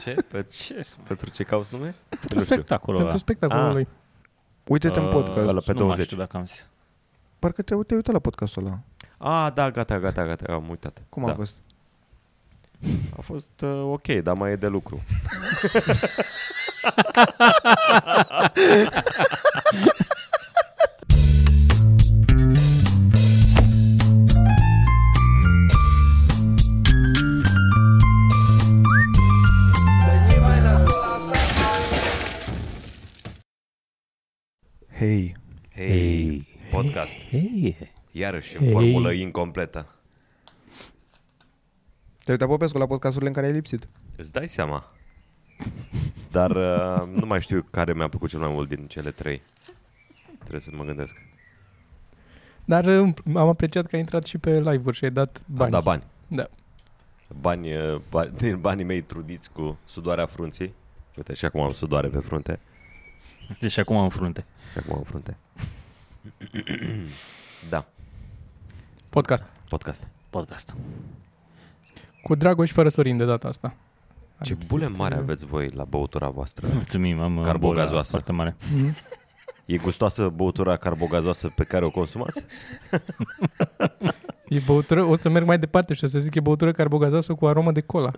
Ce? Pe, Ce? pentru ce cauți nume? Pentru Nu știu. spectacolul Pentru ăla. spectacolul Ah. lui. Uite-te în Uh, podcast. ăla pe nu mai 20. știu dacă am zis. Parcă te uite, uite la podcastul ăla. Ah, da, gata, gata, gata, am uitat. Cum da. a fost? A fost uh, ok, dar mai e de lucru. podcast. Hei. Iarăși, în Hei. formulă incompletă. te-ai uitat Popescu la podcasturile în care ai lipsit? Îți dai seama. Dar uh, nu mai știu care mi-a plăcut cel mai mult din cele trei. Trebuie să mă gândesc. Dar uh, am apreciat că ai intrat și pe live-uri și ai dat bani. Am dat bani. Da. Bani, uh, bani, din banii mei trudiți cu sudoarea frunții. Uite, și acum am sudoare pe frunte. Deci acum în frunte. Și acum în frunte. da, Podcast. podcast. Podcast. Cu Dragoș fără Sorin de data asta. Ce Am bule lipsit, mare uh, aveți voi la băutura voastră. Mulțumim, am uh, Carbogazoasă. bola foarte mare. mhm. E gustoasă băutura carbogazoasă pe care o consumați? E băutură, o să merg mai departe și o să zic e băutură carbogazoasă cu aromă de cola.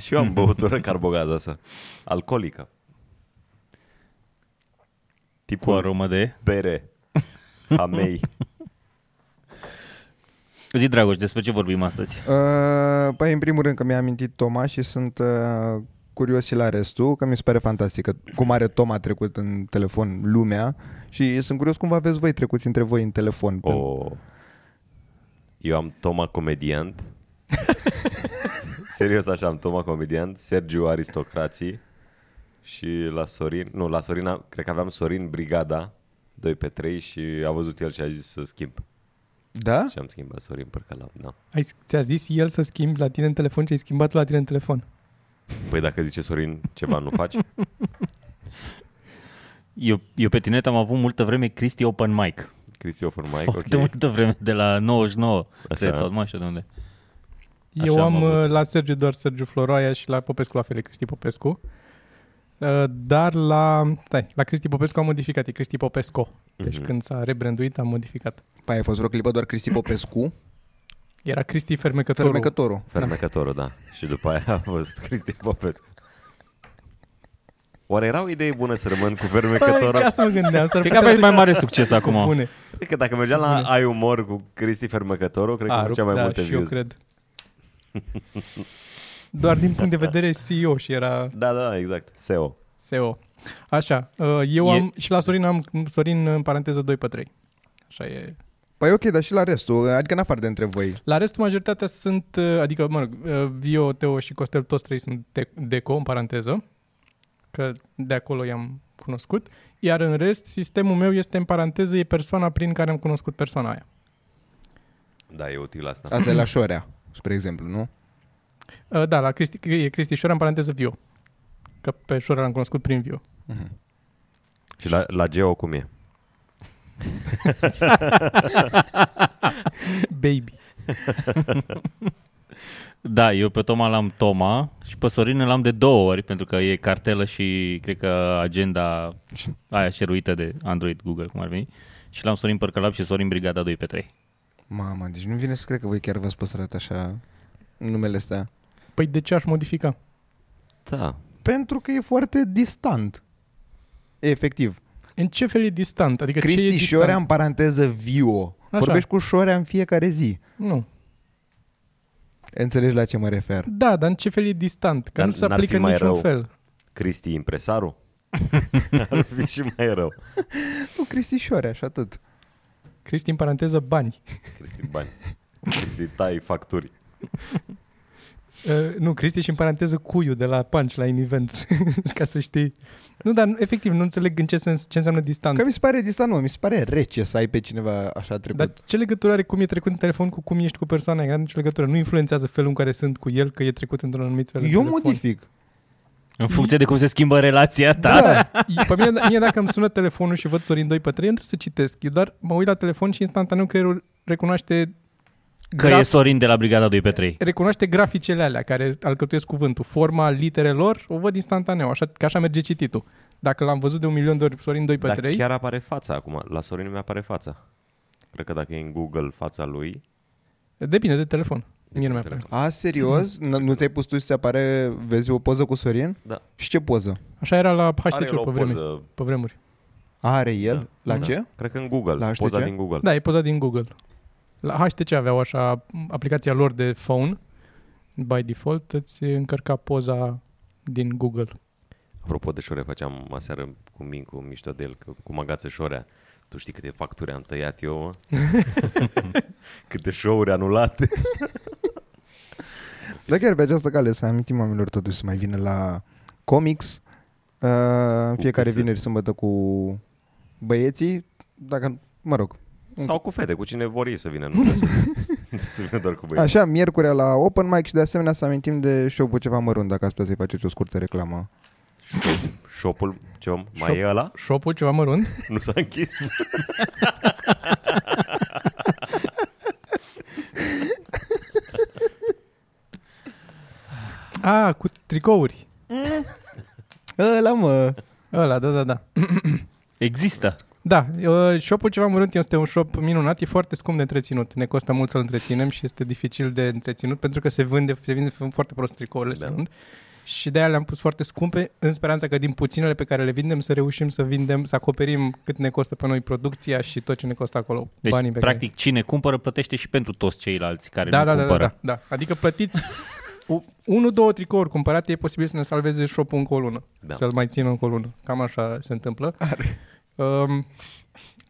Și eu am băutură carbogazoasă. Alcoolică. Cu Tipul aromă de... bere a mei. Zi, Dragoș, despre ce vorbim astăzi? Uh, păi, în primul rând că mi-a amintit Toma și sunt uh, curios și la restul, că mi se pare fantastic că cum are Toma trecut în telefon lumea și sunt curios cum vă aveți voi trecuți între voi în telefon. O... Oh. Eu am Toma comediant. Serios așa, am Toma comediant, Sergiu aristocrații și la Sorin, nu, la Sorin, am- cred că aveam Sorin Brigada 2 pe 3 și a văzut el și a zis să schimb. Da? Și am schimbat Sorin Părcălav, da. Ai, ți-a zis el să schimbi la tine în telefon ce ai schimbat tu la tine în telefon. Păi dacă zice Sorin ceva nu faci? Eu, eu pe Tinet am avut multă vreme Cristi Open Mic. Cristi Open Mic, Foarte ok. multă vreme, de la 99, Așa. cred, sau nu mai știu de unde. Eu Așa am am, avut. uh, la Sergiu doar Sergiu Floroaia și la Popescu la fel, e Cristi Popescu. Uh, Dar la, stai, la Cristi Popescu am modificat, e Cristi Popesco. Deci Mhm. când s-a rebranduit am modificat. Păi ai fost vreo clipă doar Cristi Popescu, Era Cristi Fermecătorul. fermecătorul. Fermecătorul, da. Și după aia a fost Cristi Popescu. Oare era o idee bună să rămân cu Păi, fermecătorul? ca să mă gândeam. s-ar Cred că putea aveți să- mai mare succes acum. Bune. Cred că dacă mergeam la Ai Umor cu Cristi Fermecătorul, cred că A, făcea mai da, multe și eu views. cred. Doar din punct de vedere CEO și era Da, da, exact. SEO. SEO. Așa, uh, eu E- am, și la Sorin am Sorin în paranteză 2 pe 3. Așa e. Păi ok, dar și la restul, adică în afară de între voi. La restul, majoritatea sunt, uh, adică, mă rog, uh, Vio, Teo și Costel, toți trei sunt de- deco, în paranteză, că de acolo i-am cunoscut, iar în rest, sistemul meu este în paranteză, e persoana prin care am cunoscut persoana aia. Da, e util asta. Asta e la Șorea, spre exemplu, nu? Uh, Da, la Cristi, e Cristi Șorea, în paranteză Vio, că pe Șorea l-am cunoscut prin Vio. Și la, la Geo cum e? Baby. Da, eu pe Toma l-am Toma și pe Sorin l-am de două ori, pentru că e cartelă și cred că agenda aia șeruită de Android, Google, cum ar veni. Și l-am Sorin Părcălap și Sorin Brigada 2 pe 3. Mamă, deci nu vine să cred că voi chiar v-ați păstrat așa numele astea. Păi de ce aș modifica? Da. Pentru că e foarte distant. Efectiv. În ce fel e distant? Adică ce e Cristi distant? Șorea în paranteză Vio. Așa. Vorbești cu Șorea în fiecare zi. Nu. Înțelegi la ce mă refer? Da, dar în ce fel e distant? Că Dar nu se n-ar fi aplică în mai niciun rău. fel. Cristi impresarul? Ar fi și mai rău. Nu, Cristi Șorea și atât. Cristi în paranteză bani. Cristi bani. Cristi tai facturi. Uh, nu, Cristi și în paranteză cuiu de la Punchline Events, ca să știi. Nu, dar efectiv nu înțeleg în ce sens, ce înseamnă distant. Că mi se pare distant, nu, mi se pare rece să ai pe cineva așa trecut. Dar ce legătură are cum e trecut în telefon cu cum ești cu persoana aia? Nu are nicio legătură. Nu influențează felul în care sunt cu el, că e trecut într-un anumit fel în Eu telefon. modific. În funcție de cum se schimbă relația ta. Da. Pe mine, mie dacă îmi sună telefonul și văd Sorin 2 pe 3, nu trebuie să citesc. Eu doar mă uit la telefon și instantaneu creierul recunoaște Că e Sorin de la Brigada 2 pe 3. recunoaște graficele alea care alcătuiesc cuvântul. Forma literelor o văd instantaneu, așa, că așa merge cititul. Dacă l-am văzut de un milion de ori Sorin 2 pe Dar 3, chiar apare fața acum. La Sorin mi apare fața. Cred că dacă e în Google fața lui, depinde de telefon. Mie nu mi telefon. apare. A, serios? N- Nu ți-ai pus tu să apare, vezi o poză cu Sorin? da, Și ce poză? Așa era la are HTC el o pe, vreme, poză. pe vremuri. Are el? Da. La da. ce? Cred că în Google, La poza HTC? din Google. Da, e poza din Google. La HTC aveau așa aplicația lor de phone, by default, îți încărca poza din Google. Apropo de șore, făceam aseară cu Mincu mișto de el, că, cu magață șorea. Tu știi câte facturi am tăiat eu, mă? câte show-uri anulate. Dar chiar pe această cale să amintim oamenilor totuși să mai vină la comics uh, în fiecare câse. vineri sâmbătă cu băieții, dacă, mă rog, Sau cu fete, cu cine vor ei să vină. Nu trebuie să, nu trebuie să vină doar cu băieți. Așa, miercurea la open mic și de asemenea să amintim de show-ul ceva mărunt, dacă ați putea să-i faceți o scurtă reclamă. Shop-ul, ceva, mai Shop. e ăla? Shop-ul ceva mărunt. Nu s-a închis? A, cu tricouri. Ăla, mă! Ăla, da, da, da. Există. Da, uh, shop-ul ceva mărunt este un shop minunat, e foarte scump de întreținut. Ne costă mult să-l întreținem și este dificil de întreținut pentru că se vânde, se vinde foarte prost tricourile, Da. se vând. Și de aia le-am pus foarte scumpe, în speranța că din puținele pe care le vindem să reușim să vindem, să acoperim cât ne costă pe noi producția și tot ce ne costă acolo. Deci, banii pe practic, cine cumpără plătește și pentru toți ceilalți care care... nu Da, da, da, da, cumpără. da, da. Adică plătiți u- unu, două tricouri cumpărate, e posibil să ne salveze shop-ul încă o lună. Da. Să-l mai țină încă o lună. Cam așa se întâmplă. Um,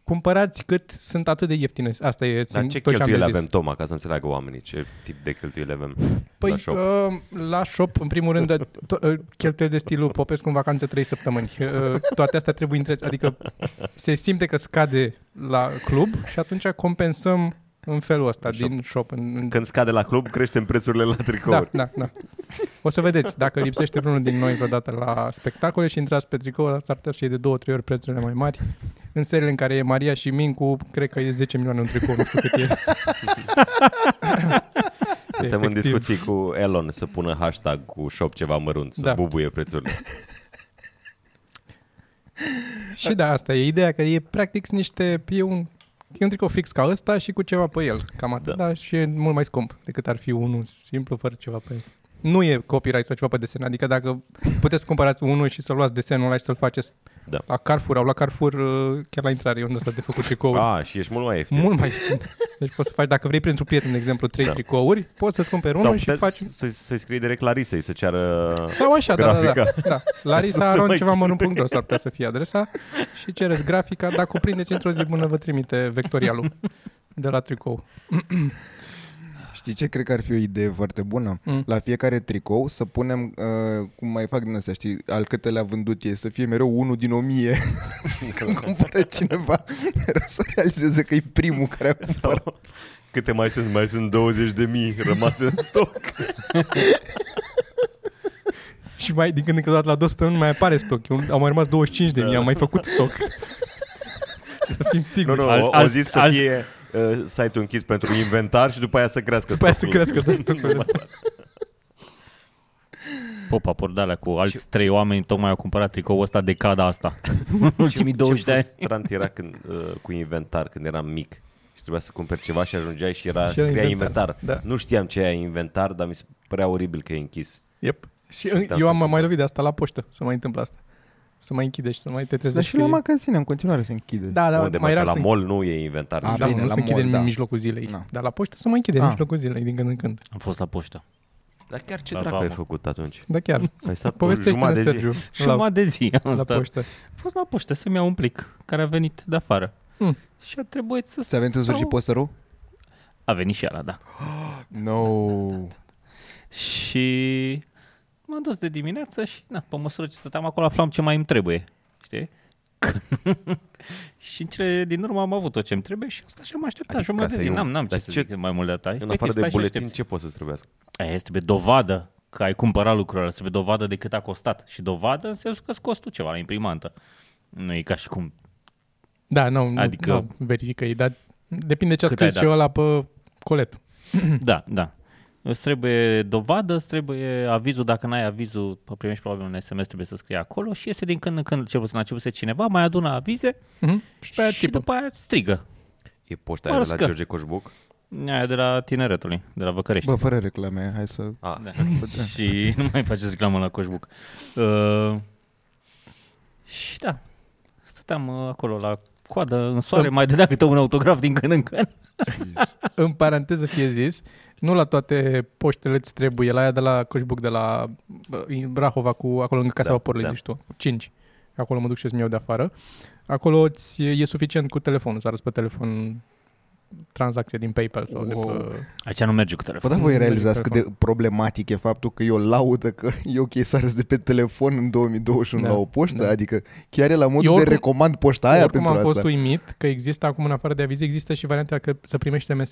cumpărați cât sunt atât de ieftine. Asta e Dar țin- ce tot ce am de cheltuieli zis. avem, Toma, ca să înțeleagă oamenii ce tip de cheltuieli avem Păi, la shop? uh, la shop, în primul rând, to- uh, cheltuieli de stilul Popescu în vacanță 3 săptămâni. Uh, toate astea trebuie între... Adică se simte că scade la club și atunci compensăm în felul ăsta, Shop. din shop. În, în... Când scade la club, creștem prețurile la Da, tricouri. da, da. O să vedeți, dacă lipsește vreunul din noi vreodată la spectacole și intrați pe tricou, ar putea să fie de două, trei ori prețurile mai mari. În seriile în care e Maria și Mincu, cred că e 10 milioane un tricou, nu știu cât e. Suntem în Efectiv. discuții cu Elon să pună hashtag cu shop ceva mărunt, să Da. bubuie prețurile. Și da, asta e ideea, că e practic niște, e un, e un tricou fix ca ăsta și cu ceva pe el, cam atât, Da. da. și e mult mai scump decât ar fi unul simplu fără ceva pe el. Nu e copyright sau ceva pe desen, adică dacă puteți să cumpărați unul și să luați desenul ăla și să-l faceți Da. la Carrefour, au la Carrefour uh, chiar la intrare, e unde ăsta de făcut tricouri. Ah, și ești mult mai ieftin. Mult mai ieftin. Deci poți să faci, dacă vrei pentru un prieten, de exemplu, trei Da. tricouri, poți să-ți cumperi Sau unul și puteți faci... să, să-i scrii direct Larisei să ceară... Sau așa, da, da, da. Grafica. da. Larisa Să se Aron mai ceva mărunt.ro s-ar putea să fie adresa și cereți grafica, dacă cuprindeți într-o zi până vă trimite vectorialul de la tricou. Știi ce cred că ar fi o idee foarte bună? Mm. La fiecare tricou să punem, uh, cum mai fac din astea, știi, al câte le-a vândut ei, să fie mereu unul din o mie. Când cumpără cineva, mereu să realizeze că e primul care a cumpărat. Sau, câte mai sunt? Mai sunt 20 de mii rămase în stoc. Și mai, din când în când odată la două săptămâni mai apare stoc. Eu, au mai rămas 25 de mii, am mai făcut stoc. să fim Nu, siguri. nu, Alți- o, o alți- zis să alți- fie uh, site-ul închis pentru inventar și după aia să crească După aia să stocul. crească de stocul. Popa Pordalea cu alți trei oameni tocmai au cumpărat tricoul ăsta decada asta. În Ce, ultimii 20 de ce ani. frustrant era când, uh, cu inventar când eram mic și trebuia să cumperi ceva și ajungeai și era Și era scria inventar, inventar. da. Nu știam ce e inventar, dar mi se părea oribil că e închis. Yep. Și Uitam eu să am mai cumpăr. lovit de asta la poștă, să mai întâmplă asta. Să mai închide și să mai te trezești. Dar și că la e- magazine în continuare se închide. Da, da, Unde, mai mă, că rar la să mall nu e inventar. A, nici Da, bine, nu la se închide mall, în da. mijlocul zilei. Da. Dar la poștă se mai închide în Ah. mijlocul zilei, din când în când. Am fost la poștă. Dar chiar ce La dracu ai vamă. făcut atunci? Da, chiar. Ai stat o Povestește-ne, jumătate de zi. Sergiu, Și la, jumătate de zi am la stat. poștă. Am fost la poștă să-mi iau un plic care a venit de afară. Mm. Și a trebuit să... Ți-a venit în sfârșit stau- posterul? A venit și ala, da. No. Și m-am dus de dimineață și, na, pe măsură ce stăteam acolo, aflam ce mai îmi trebuie. Știi? și în cele din urmă am avut tot ce îmi trebuie și asta și am așteptat Adică jumătate să de zi. iei un- N-am, n-am ce dar să ce- zic mai mult de detalii. În Păi, afară stai de și buletin, aștepți. ce poți să-ți trebuiască? Aia este pe dovadă că ai cumpărat lucrurile alea, trebuie dovadă de cât a costat. Și dovadă în sensul că îți costă ceva la imprimantă. Nu e ca și cum Da, nu, Adică- adică... nu verifică ei, dar depinde ce a Cât scris ai și dat? ăla pe colet. Da, da. Îți trebuie dovadă, îți trebuie avizul, dacă n-ai avizul, primești probabil un SMS, trebuie să scrie acolo și iese din când în când, cel puțin a început cineva, mai adună avize Mhm. Și pe aia și țipă. după aia strigă. E poșta aia de la Mărscă. George Coșbuc? Aia de la tineretului, de la Văcărești. Bă, fără reclame, hai să... Ah, Da. și nu mai faceți reclamă la Coșbuc. Uh, și da, stăteam uh, acolo la coadă în soare, mai dădea câte un autograf din când în când. În paranteză fie zis, nu la toate poștele îți trebuie, la aia de la Coșbuc, de la bă, Brahova, cu, acolo lângă Casa Da, da, Vaporului, da. zici tu, 5. Acolo mă duc și îți iau de afară. Acolo ți e suficient cu telefonul, să arăți pe telefon tranzacție din PayPal sau de Wow. pe... Aici nu merge cu Bă, telefon. da, voi Nu realizați merge cât de problematic e faptul că e o laudă că e ok să arăți de pe telefon în 2021 Da, la o poștă? da. Adică chiar e la modul Eu de oricum- recomand poșta aia Oricum pentru am fost asta. uimit că există acum în afară de avize, există și varianta că să primești SMS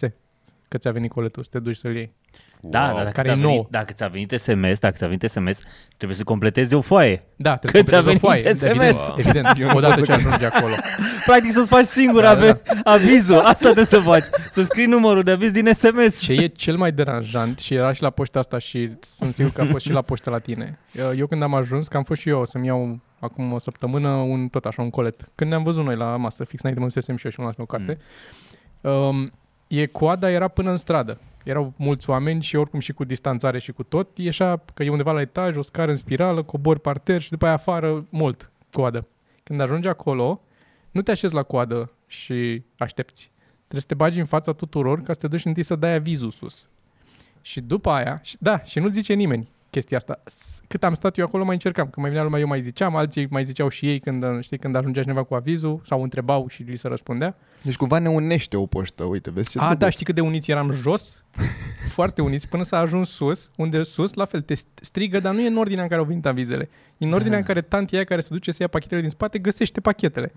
că ți-a venit coletul, să te duci să-l iei. Da, wow. dar dacă Care ți-a e venit, nouă. dacă ți-a venit SMS, dacă ți-a venit SMS, trebuie să completezi o foaie. Da, Că trebuie ți-a să completezi o venit foaie, SMS. evident, evident. Odată ce ajungi acolo. Practic să-ți faci singur Da, da, ave- avizul. Asta trebuie să faci. Să scrii numărul de aviz din SMS. Ce e cel mai deranjant și era și la poșta asta și sunt sigur că a fost și la poșta la tine. Eu când am ajuns, că am fost și eu să-mi iau acum o săptămână un, tot așa un colet. Când ne-am văzut noi la masă, fix înainte mă dusesem și eu și mi-am luat o carte, um, e coada era până în stradă. Erau mulți oameni și oricum și cu distanțare și cu tot. Ieșea că e undeva la etaj, o scară în spirală, cobori parter și după aia afară mult coadă. Când ajungi acolo, nu te așezi la coadă și aștepți. Trebuie să te bagi în fața tuturor ca să te duci întâi să dai avizul sus. Și după aia, și, da, și nu zice nimeni chestia asta. S- Cât am stat eu acolo, mai încercam. Când mai venea lumea, eu mai ziceam, alții mai ziceau și ei când, știi, când ajungea cineva cu avizul sau întrebau și li se răspundea. Deci cumva ne unește o poștă, uite, vezi ce A, drăguț. da, știi cât de uniți eram jos? Foarte uniți, până s-a ajuns sus, unde sus, la fel, te strigă, dar nu e în ordinea în care au venit avizele. E în ordinea în care tantia aia care se duce să ia pachetele din spate găsește pachetele.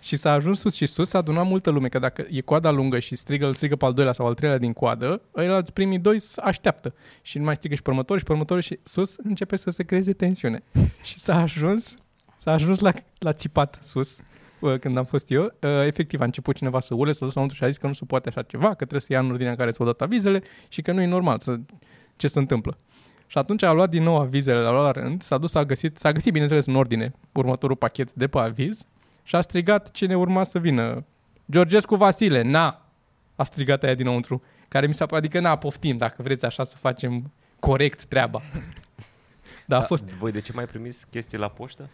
Și s-a ajuns sus și sus s-a adunat multă lume, că dacă e coada lungă și strigă, îl strigă pe al doilea sau al treilea din coadă, ăilalți primii doi s- așteaptă. Și nu mai strigă și pe următorul și pe următorul și sus începe să se creeze tensiune. și s-a ajuns, s-a ajuns la, la țipat sus, uh, când am fost eu, uh, efectiv a început cineva să ule, să dus înăuntru și a zis că nu se poate așa ceva, că trebuie să ia în ordinea în care s-au dat avizele și că nu e normal să, ce se întâmplă. Și atunci a luat din nou avizele, le-a luat la rând, s-a dus, a găsit, s-a găsit bineînțeles în ordine următorul pachet de pe aviz și a strigat cine urma să vină. Georgescu Vasile, na! A strigat aia dinăuntru. Care mi s-a părut, adică na, poftim, dacă vreți așa să facem corect treaba. Dar a fost, Voi de ce mai primiți chestii la poștă?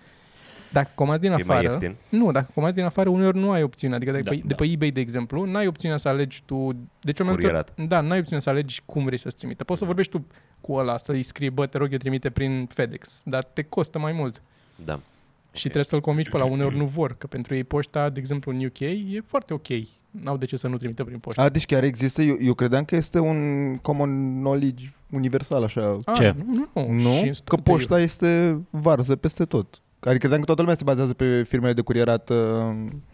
dacă comanzi din E mai afară, ieftin? nu, dacă comanzi din afară, uneori nu ai opțiunea. Adică de, Da, pe, de da. pe eBay, de exemplu, n-ai opțiunea să alegi tu... De ce Curierat. Da, n-ai opțiunea să alegi cum vrei să-ți trimită. Poți să vorbești tu cu ăla, să-i scrii, bă, te rog, eu trimite prin FedEx, dar te costă mai mult. Da. Și trebuie să-l convingi pe la uneori nu vor, că pentru ei poșta, de exemplu, în UK, e foarte ok. N-au de ce să nu trimită prin poștă. A, deci chiar există, eu, eu credeam că este un common knowledge universal, așa. A, Ce? Nu, nu. Nu? Și în Că st- poșta este varză peste tot. Adică credeam că toată lumea se bazează pe firmele de curierat uh,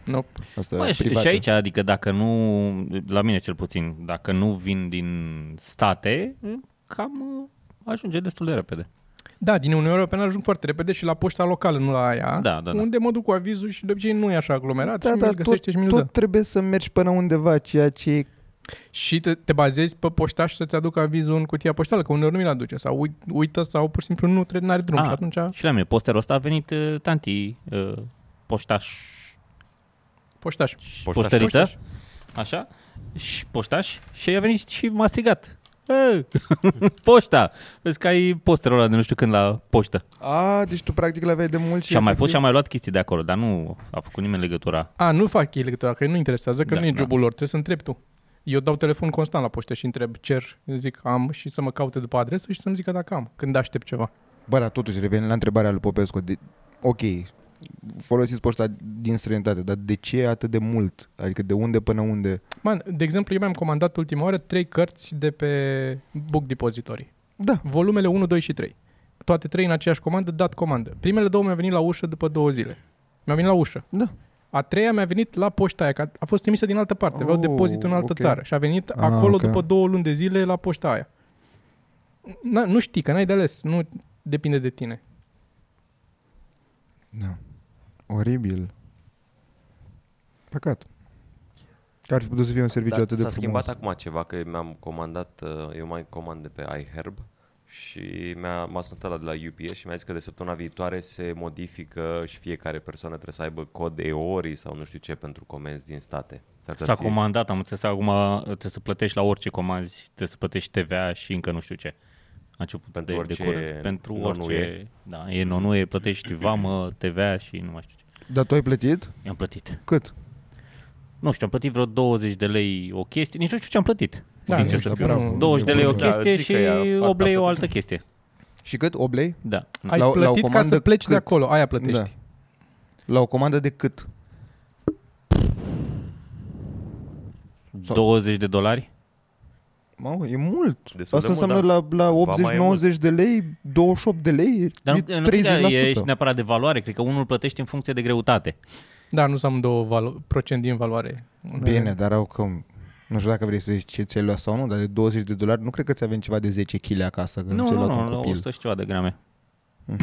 Nu. astea Bă, și, private. și aici, adică dacă nu, la mine cel puțin, dacă nu vin din state, cam uh, ajunge destul de repede. Da, din Uniunea Europeană ajung foarte repede și la poșta locală, nu la aia, Da, da, da. unde mă duc cu avizul și de obicei nu e așa aglomerat Da, și dar mi-l găsește și mi-l tot dă. trebuie să mergi până undeva, ceea ce e Și te, te bazezi pe poștaș să-ți aducă avizul în cutia poștală, că uneori nu mi-l aduce sau uit, uită sau pur și simplu nu trebuie, n-are drum Ah, și atunci Și la mine, posterul ăsta a venit uh, tanti uh, poștaș, poștaș. Poștaș. poștăriță, Poștaș. așa, și poștaș și a venit și m-a strigat. "Ă, Poșta! Vezi că ai posterul ăla de nu știu când la poștă. A, deci tu practic l-aveai de mult și... Și am mai fost și efectiv- am mai luat chestii de acolo, dar nu a făcut nimeni legătura. A, nu fac ei legătura, că nu interesează, că Da, nu e da. jobul lor, trebuie să întrebi tu. Eu dau telefon constant la poștă și întreb, cer, zic am și să mă caute după adresă și să-mi zică dacă am, când aștept ceva. Bă, dar totuși reveni la întrebarea lui Popescu. De... Ok, folosiți poșta din străinătate, dar de ce atât de mult? Adică de unde până unde? Man, de exemplu, eu mi-am comandat ultima oară trei cărți de pe Book Depository. Da. Volumele 1, 2 și 3. Toate trei în aceeași comandă, dat comandă. Primele două mi-au venit la ușă după două zile. Mi-au venit la ușă. Da. A treia mi-a venit la poșta aia, că a- a fost trimisă din altă parte. Aveau Oh, depozitul în altă ok. țară. Și a venit Ah, acolo ok. după două luni de zile la poșta aia. Na, nu știi, că n-ai de ales. Nu depinde de tine. Da. Oribil. Păcat. Ar fi putut să fie un serviciu Dar atât de s-a frumos. schimbat acum ceva, că mi-am comandat, uh, eu mai comand de pe iHerb și mi-a, m-a sunat la de la UPS și mi-a zis că de săptămâna viitoare se modifică și fiecare persoană trebuie să aibă cod EORI sau nu știu ce pentru comenzi din state. S-ar putea S-a să fie- comandat, am înțeles, acum trebuie să plătești la orice comanzi, trebuie să plătești TVA și încă nu știu ce. A început Pentru de, orice de curând. Pentru non-UE. orice, da, e non plătești vamă, TVA și nu mai știu ce. Dar tu ai plătit? I-am plătit. Cât? Nu știu, am plătit vreo 20 de lei o chestie, nici nu știu ce am plătit. Da, sincer nu să știu, fiu. bravo. 20 de lei o Da, chestie zic și că e 8 lei o foarte- altă chestie. Și cât? 8 lei? Da. Ai La o- la o plătit ca comandă să pleci de cât? acolo, aia plătești. La o comandă de cât? Sau- 20 de dolari? Mamă, e mult. Destul Asta de mult, înseamnă da. la, la Ba, mai e 80-90 de lei, 28 de lei, Dar e nu, nu cred că 30%. e și neapărat de valoare, cred că unul plătește în funcție de greutate. Da, nu am două valo- procent din valoare. Bine, dar au că... Nu știu dacă vrei să zici ce ți-ai luat sau nu, dar de 20 de dolari nu cred că ți-avem ceva de 10 kg acasă când Nu, ți-ai nu, luat nu, un la copil. 100 și ceva de grame.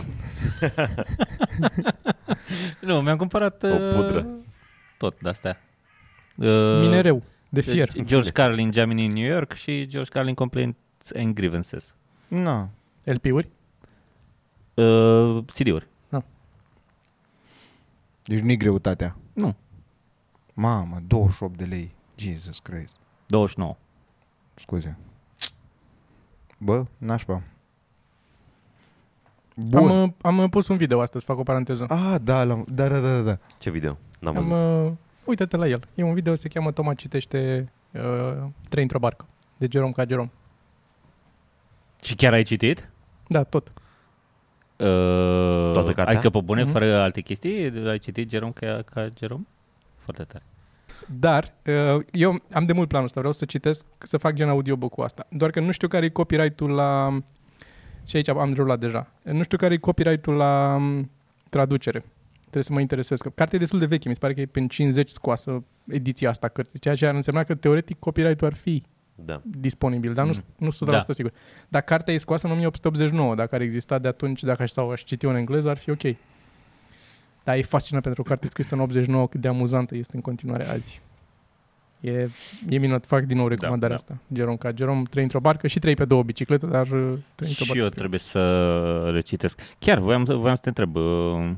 nu, mi-am cumpărat O uh, pudră. tot de-astea. Uh, Minereu de fier. George Carlin, Gemini in New York și George Carlin Complaints and Grievances. Na, LP-uri? Uh, CD-uri. deci nu-i greutatea. Nu, Mamă, 28 de lei. Jesus Christ. 29. Scuze. Bă, nașpa. Am, Bun. uh, am uh, pus un video astăzi, fac o paranteză. Ah, da, la, da, da, da, da. Ce video? N-am Am, văzut. uh, uite-te la el. E un video, se cheamă Toma citește uh, Trei într-o barcă. De Jerome ca Jerome. Și chiar ai citit? Da, tot. Uh, Toată cartea? Adică pe bune, Mhm. fără alte chestii? Ai citit Jerome ca, ca Jerome? Foarte tare. Dar uh, eu am de mult planul ăsta, vreau să citesc, să fac gen audiobook cu asta. Doar că nu știu care e copyright-ul la... Și aici am derulat deja. Nu știu care e copyright-ul la um, traducere. Trebuie să mă interesez. Că cartea e destul de veche, mi se pare că e prin 50 scoasă ediția asta a cărții, ceea ce ar însemna că teoretic copyright-ul ar fi Da. disponibil, dar nu, Mm. nu 100% Da. sigur. Dar cartea e scoasă în 1889, dacă ar exista de atunci, dacă aș, sau aș citi în engleză, ar fi ok. Dar e fascinant pentru o carte scrisă în 89, cât de amuzantă este în continuare azi. E, e minunat, fac din nou recomandarea da. asta. Jerome ca Jerome, trei într-o barcă și trei pe două biciclete, dar uh, trei într-o Și barcă. eu trebuie să recitesc. Chiar voiam, să- voiam să te întreb, uh,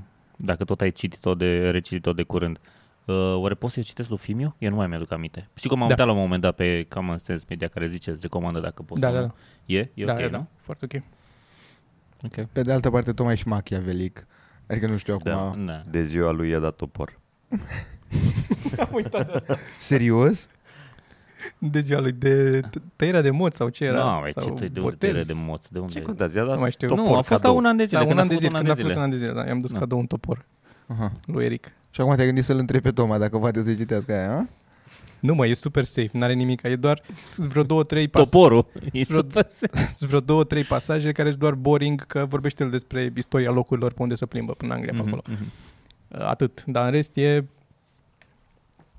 dacă tot ai citit-o de, recitit-o de curând, uh, oare poți să-i citesc lui Fimiu? Eu nu mai mi-aduc aminte. Știi că m-am Da. uitat la un moment dat pe Common Sense Media care zice, îți recomandă dacă poți Da, să da, nu. da. E? E da, ok, da, nu? da, foarte ok. Ok. Pe de altă parte, tot mai și machiavelic. Adică nu știu acum. Da. Da. De ziua lui i-a dat topor. Serios? De ziua lui de t- tăierea de mod sau ce era? Nu, mai sau ce de unde botez. tăiere de moț? De unde? Ce contează? Ți-a dat Nu mai știu. topor nu, a fost la cadou. un an de zile. Sau un când a an de făcut zile, când a făcut un an de zile, da. I-am dus Da. cadou un topor Aha. lui Eric. Și acum te-ai gândit să-l întrebi pe Toma dacă poate să citească aia, a? Nu mă, e super safe, n-are nimic. E doar sunt vreo două, trei pas- Toporul. E Vreo- super sunt vreo două, trei pasaje care sunt doar boring, că vorbește el despre istoria locurilor pe unde se plimbă până în Anglia, pe Mhm, acolo. mhm. Uh, Atât. Dar în rest e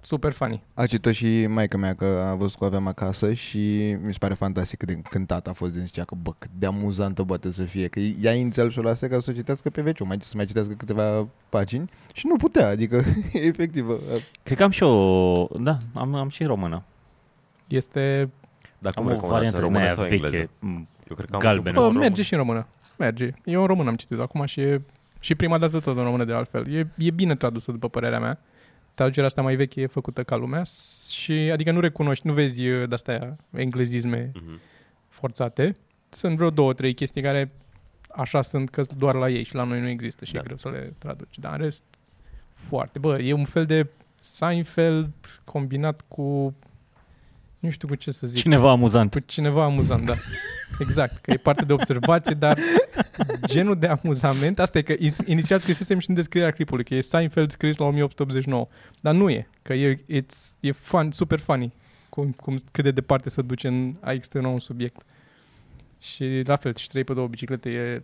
super funny. A citit și maica mea că a văzut că o aveam acasă și mi se pare fantastic cât de încântată a fost din zicea că bă, cât de amuzantă poate să fie. Că ea inițial și-o lase ca să o citească pe veciu, mai să mai citească câteva pagini și nu putea, adică efectiv. a- Cred că am și o... Da, am, am și în română. Este... Dar cum Am o recomandați, variantă în din română aia sau engleză? veche. m, Eu cred că am Galbenă. Bă, întâlnit merge și în română. Merge. Eu în română am citit acum și e... Și prima dată tot în română de altfel. E, e bine tradusă, după părerea mea. Traducerea asta mai veche e făcută ca lumea s- și adică nu recunoști, nu vezi uh, de-astea englezisme Mhm. forțate. Sunt vreo două, trei chestii care așa sunt că sunt doar la ei și la noi nu există și Da. e greu să le traduci. Dar în rest, foarte. Bă, e un fel de Seinfeld combinat cu nu știu cu ce să zic. Cineva amuzant. Cu cineva amuzant, da. Exact, că e parte de observație, dar genul de amuzament, asta e că is- inițial scrisesem și în descrierea clipului, că e Seinfeld scris la 1889, dar nu e, că e, it's, e fun, super funny, cum, cum, cât de departe se duce în a externua un subiect. Și la fel, și 3 pe 2 biciclete e,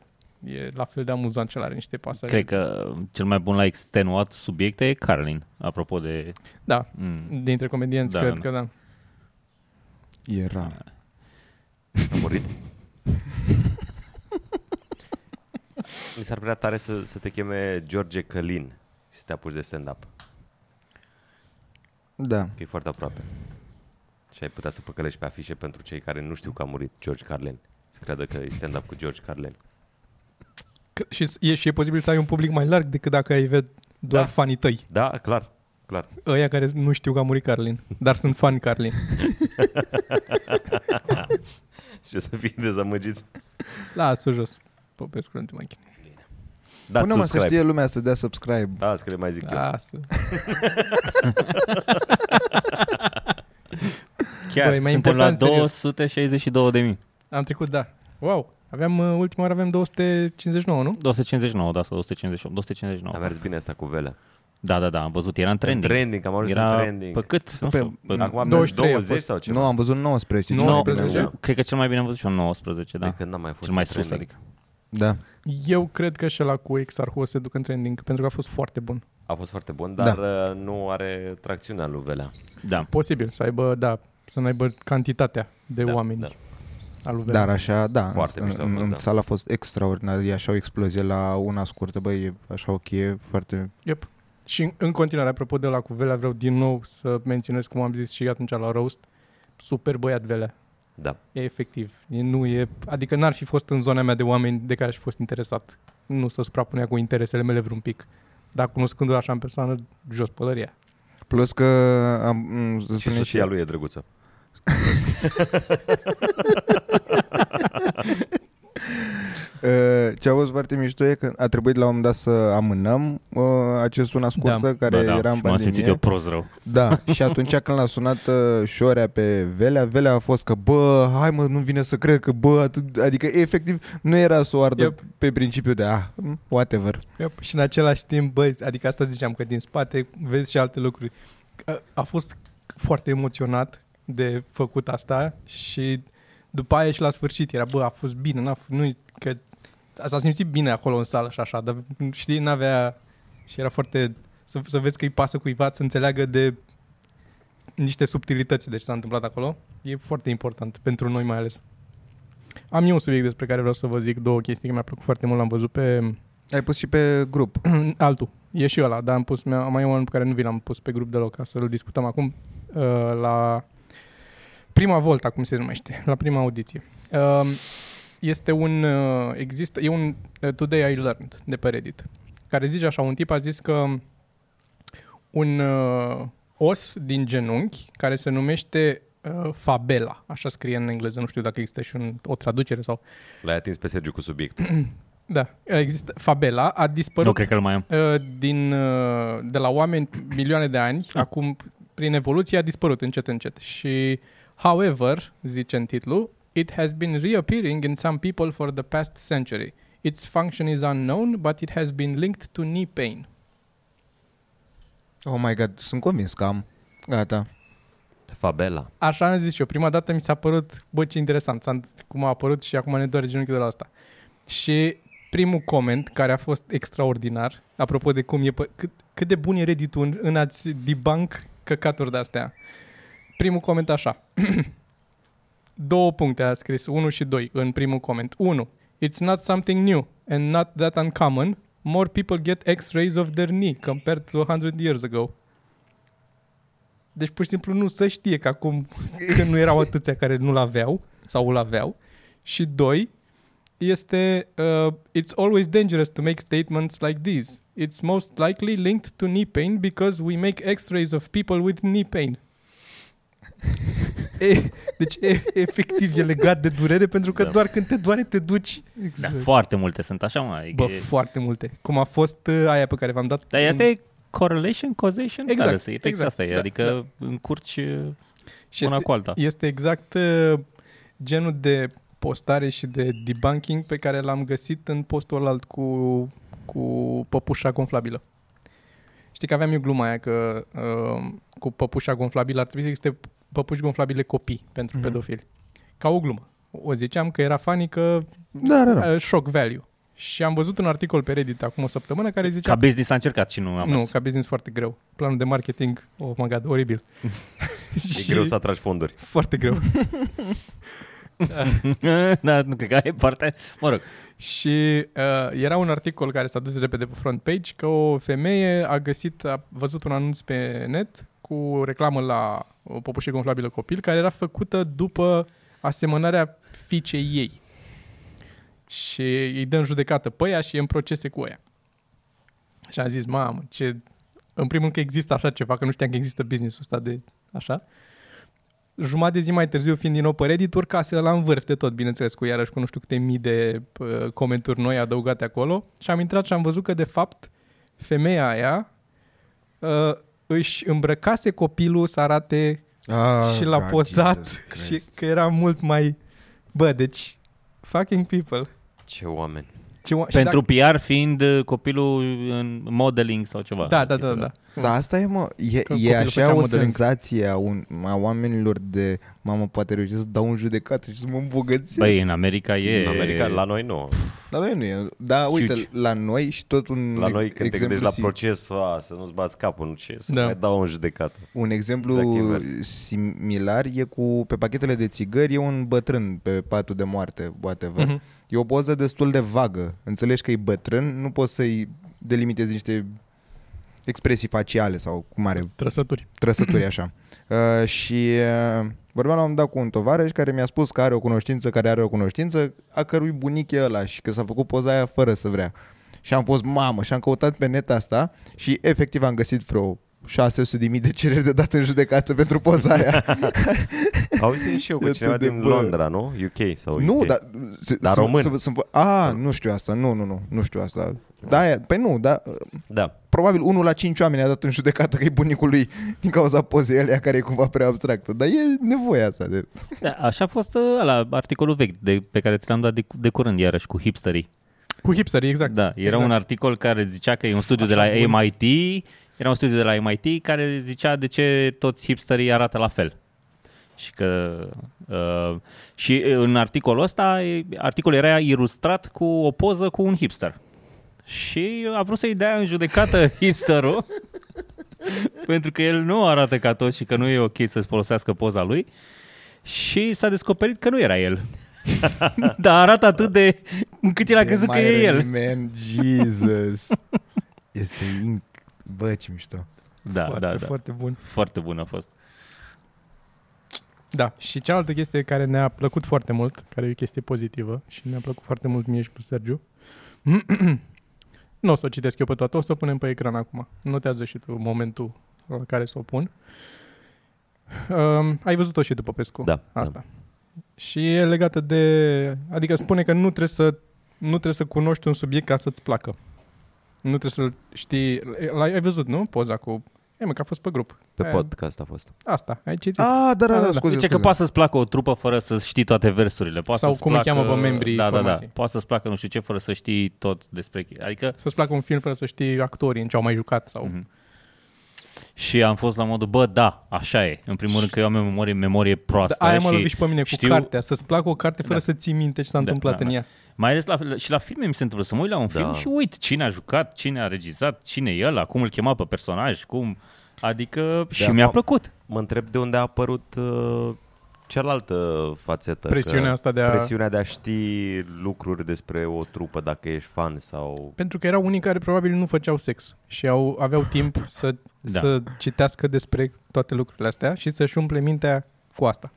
e la fel de amuzant cel are niște pasaje. Cred că cel mai bun la extenuat subiecte e Carlin, apropo de... Da, Mm. dintre comedienți, Da, cred da. că da. Era. A murit? Mi s-ar prea tare să, să te cheme George Călin și să te apuci de stand-up. Da. Că e foarte aproape. Și ai putea să păcălești pe afișe pentru cei care nu știu că a murit George Carlin. Să creadă că e stand-up cu George Carlin. Că- Și e, și e posibil să ai un public mai larg decât dacă ai ved doar Da. fanii tăi. Da, clar, clar. Ăia care nu știu că a murit Carlin, dar sunt fani Carlin. Și o să fii dezamăgiți. Lasă jos. Popescu nu te mai chine. Dați Până mă să subscribe. știe lumea să dea subscribe. Da, scrie mai zic eu. Lasă. Chiar, Băi, mai suntem la important, serios. 262 de mii. Am trecut, da. Wow. Aveam, uh, ultima oară aveam 259, nu? 259, da, sau 258, 259. A mers bine asta cu Velea. Da, da, da, am văzut, era în trending. Trending, am ajuns Era în trending. pe cât? Nu Pe- știu, pe, Acum am 23 a 20 fost. sau ceva. Nu, am văzut 19. Nu, ceva 19? bine. Da. Cred că cel mai bine am văzut și eu 19, da. De când n-am mai fost Cel mai în sus, trending. adică. Da. Eu cred că și la cu Exarhu o să se ducă în trending, pentru că a fost foarte bun. A fost foarte bun, dar da. nu are tracțiunea lui Velea. Da. Posibil să aibă, da, să nu aibă cantitatea de Da, oameni da. al lui Velea. Dar așa, da, Foarte în, mișto a în, fost, în da. sală a fost extraordinar, e așa o explozie la una scurtă, băi, e așa ok, e foarte... Yep. Și în, în continuare, apropo de la cu Velea, vreau din nou să menționez, cum am zis și atunci la roast, super băiat Velea. Da. E efectiv. E, nu e, adică n-ar fi fost în zona mea de oameni de care aș fi fost interesat. Nu să suprapunea cu interesele mele vreun pic. Dar cunoscându-l așa în persoană, jos pălăria. Plus că am, m, Și spune soția lui e drăguță. Uh, ce a fost foarte mișto e că a trebuit la un moment dat să amânăm uh, acest una scurtă Da. care da, da. era în și m-am simțit eu pandemie. prost rău. Da, și atunci când l-a sunat uh, Șorea pe Velea, Velea a fost că bă, hai mă, nu vine să cred că bă, atât, adică efectiv nu era să o ardă Yep. pe principiu de ah, mm, whatever. Yep. Și în același timp, băi, adică asta ziceam, că din spate vezi și alte lucruri. A, a fost foarte emoționat de făcut asta și după aia și la sfârșit era, bă, a fost bine, n-a, f- nu că s-a simțit bine acolo în sală și așa, dar știi, n-avea și era foarte, să, să vezi că îi pasă cuiva să înțeleagă de niște subtilități de ce s-a întâmplat acolo. E foarte important, pentru noi mai ales. Am eu un subiect despre care vreau să vă zic două chestii, că mi-a plăcut foarte mult, l-am văzut pe Ai pus și pe grup. altul. E și ăla, dar am pus, mi mai e unul pe care nu vi l-am pus pe grup deloc, ca să-l discutăm acum uh, la prima volta, cum se numește, la prima audiție. Uh, este un, uh, există, e un uh, Today I Learned de pe Reddit, care zice așa, un tip a zis că un uh, os din genunchi, care se numește uh, fabela, așa scrie în engleză, nu știu dacă există și un, o traducere sau... L-ai atins pe Sergiu cu subiectul. Da, există, fabela a dispărut... Nu cred că îl mai am. Uh, din, uh, de la oameni milioane de ani, acum prin evoluție a dispărut încet încet. Și however, zice în titlu, it has been reappearing in some people for the past century. Its function is unknown, but it has been linked to knee pain. Oh my god, sunt convins că am. Gata. Fabela. Așa am zis și eu. Prima dată mi s-a părut, bă, ce interesant, s-a, cum a apărut și acum ne doare genunchiul de la asta. Și primul coment, care a fost extraordinar, apropo de cum e, pe, cât, cât de bun e reddit în, în a-ți debunk căcaturi de-astea. Primul coment așa. Două puncte a scris, 1 și 2 în primul coment. 1. It's not something new and not that uncommon. More people get x-rays of their knee compared to 100 years ago. Deci pur și simplu nu se știe că acum că nu erau atâția care nu-l aveau sau îl aveau. Și doi, este uh, it's always dangerous to make statements like these. It's most likely linked to knee pain because we make x-rays of people with knee pain. E, deci e, efectiv e legat de durere pentru că Da. doar când te doare te duci. Da, foarte multe sunt așa, mă. Adică Bă, e- foarte multe. Cum a fost uh, aia pe care v-am dat. Dar asta e correlation, causation? Exact, Care să, efect exact, asta e, da, adică încurci uh, Și una este, cu alta. Este exact uh, genul de postare și de debunking pe care l-am găsit în postul alt cu, cu păpușa gonflabilă. Știi că aveam eu gluma aia că uh, cu păpușa gonflabilă ar trebui să existe păpuși gonflabile copii pentru Mhm. mm-hmm. pedofili. Ca o glumă. O ziceam că era funny că Da, da, da. uh, shock value. Și am văzut un articol pe Reddit acum o săptămână care zicea Ca business a încercat și nu a nu, mers. ca business foarte greu. Planul de marketing, oh my god, oribil. E greu să atragi fonduri. Foarte greu. da, nu cred că e partea... Mă rog, Și uh, era un articol care s-a dus repede pe front page că o femeie a găsit, a văzut un anunț pe net cu o reclamă la o păpușie gonflabilă copil care era făcută după asemănarea fiicei ei. Și îi dă în judecată pe ea și e în procese cu ea. Și am zis, mamă, ce... În primul rând că există așa ceva, că nu știam că există business-ul ăsta de așa. Jumătate de zi mai târziu, fiind din nou pe Reddit, urcase la în vârf de tot, bineînțeles, cu iarăși cu nu știu câte mii de uh, comenturi noi adăugate acolo. Și am intrat și am văzut că, de fapt, femeia aia uh, își îmbrăcase copilul să arate Ah, și l-a God, pozat Jesus și Christ. că era mult mai... Bă, deci, fucking people. Ce oameni. Ce, o- și Pentru PR fiind uh, copilul în modeling sau ceva. Da, da, da, chestia da. asta. Da, asta e, mă, e, Că e copilul așa făcea o modeling. senzație a, un, a oamenilor de, mamă, poate reușesc să dau un judecată și să mă îmbogățesc. Băi, în America e... În America, la noi nu. Dar noi nu e. Da, uite, Huge. la noi și tot un La ex- noi când te exemplu gândești la sim- proces, a, să nu-ți bați capul, nu ce, să Da. mai dau în judecată. Un exemplu Exact invers. similar e cu, pe pachetele de țigări, e un bătrân pe patul de moarte, whatever. Mhm. E o poză destul de vagă. Înțelegi că e bătrân, nu poți să-i delimitezi niște expresii faciale sau cum are Trăsături. trăsături așa. Uh, și uh, vorbeam la un moment dat cu un tovarăș care mi-a spus că are o cunoștință care are o cunoștință a cărui bunic e ăla și că s-a făcut poza aia fără să vrea. Și am fost mamă și am căutat pe net asta și efectiv am găsit vreo 600.000 de cereri de dat în judecată pentru poza aia. Auzi și eu cu E cineva atât de din bă. Londra, nu? UK sau UK. nu, dar... Dar sunt- român. Sunt, sunt, a, nu știu asta. Nu, nu, nu. Nu știu asta. Da, aia- păi nu, dar Da. probabil unul la cinci oameni a dat în judecată că e bunicul lui din cauza pozei alea care e cumva prea abstractă. Dar e nevoia asta de... Da, așa a fost uh, ăla, articolul vechi de, pe care ți l-am dat de, de curând iarăși cu hipsterii. Cu hipsterii, exact. Da, era exact. un articol care zicea că e un studiu de Așa la bun. MIT, era un studiu de la MIT care zicea de ce toți hipsterii arată la fel. Și că uh, și în articolul ăsta, e- articolul era ilustrat cu o poză cu un hipster. Și a vrut să-i dea în judecată hipsterul pentru că el nu arată ca toți și că nu e ok să-ți folosească poza lui. Și s-a descoperit că nu era el. Dar arată atât de încât el a crezut că e el. Man, Jesus. Este inc... Bă, ce mișto. Da, foarte, da, da. foarte bun. Foarte bun a fost. Da, și cealaltă chestie care ne-a plăcut foarte mult, care e o chestie pozitivă și ne-a plăcut foarte mult mie și cu Sergiu, nu o să o citesc eu pe toată, o să o punem pe ecran acum. Notează și tu momentul la care să o pun. Um, ai văzut-o și după pescu. Da, Asta. Și e legată de... Adică spune că nu trebuie să, nu trebuie să cunoști un subiect ca să-ți placă. Nu trebuie să-l știi... L-ai ai văzut, nu? Poza cu... E, mă, că a fost pe grup. Pe E, podcast a fost. Asta, ai citit. Ah, da, da, Da, da, da, da. scuze, Zice că scuze. poate să-ți placă o trupă fără să știi toate versurile. Poate Sau să-ți cum îi placă, cheamă pe membrii Da, da, da. formației. Poate să-ți placă nu știu ce fără să știi tot despre... Adică... Să-ți placă un film fără să știi actorii în ce au mai jucat sau... Mhm. Și am fost la modul, bă, da, așa e. În primul rând că eu am o memorie, memorie Da, proastă. aia mă și lovi și pe mine cu știu- cartea. Să-ți placă o carte fără Da. să ții minte ce s-a Da, întâmplat da, în da. ea. Mai ales la, și la filme mi se întâmplă să mă uit la un Da. film și uit cine a jucat, cine a regizat, cine e ăla, cum îl chema pe personaj, cum... Adică și Da, mi-a am- plăcut. Mă întreb de unde a apărut uh, cealaltă fațetă. Presiunea că asta de a- Presiunea de a ști lucruri despre o trupă dacă ești fan sau... Pentru că erau unii care probabil nu făceau sex și au, aveau timp să, Da. să citească despre toate lucrurile astea și să-și umple mintea cu asta.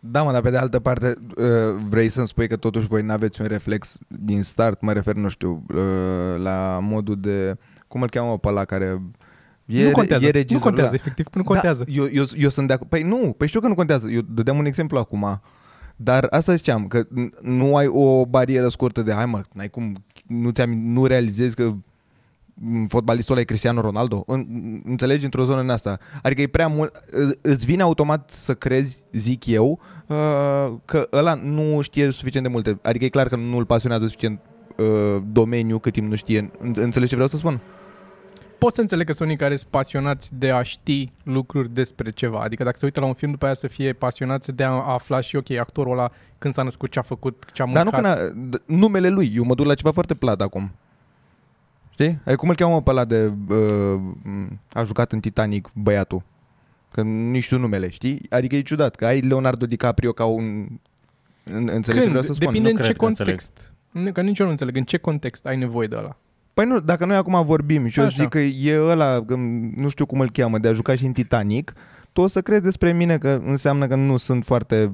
Da, mă, dar pe de altă parte uh, vrei să-mi spui că totuși voi n-aveți un reflex din start, mă refer, nu știu, uh, la modul de... Cum îl cheamă pe ăla care... E, nu contează, e nu regizorul contează, ăla. efectiv, nu contează. Da, eu, eu, eu sunt de acord. Păi nu, păi știu că nu contează. Eu dădeam un exemplu acum. Dar asta ziceam, că n- nu ai o barieră scurtă de hai mă, n-ai cum, nu, ți nu realizezi că m, fotbalistul ăla e Cristiano Ronaldo? În, înțelegi într-o zonă în asta. Adică e prea mult, î- îți vine automat să crezi, zic eu, uh, că ăla nu știe suficient de multe. Adică e clar că nu îl pasionează suficient uh, domeniu cât timp nu știe. În- Înțelegi ce vreau să spun? Pot să înțeleg că sunt unii care sunt pasionați de a ști lucruri despre ceva. Adică dacă se uită la un film, după aia să fie pasionați de a afla și, ok, actorul ăla când s-a născut, ce a făcut, ce a Dar mâncat. nu că n-a- d- numele lui, eu mă duc la ceva foarte plat acum. Știi? Ai cum îl cheamă pe ăla de uh, a jucat în Titanic băiatul? Că nu știu numele, știi? Adică e ciudat că ai Leonardo DiCaprio ca un în, înțelegi ce Când? vreau să spun? Depinde Nu în ce cred că înțeleg. context. Nu, Că nici eu nu înțeleg în ce context ai nevoie de ăla. Păi nu, dacă noi acum vorbim și eu Așa. zic că e ăla, că nu știu cum îl cheamă, de a juca și în Titanic, tu o să crezi despre mine că înseamnă că nu sunt foarte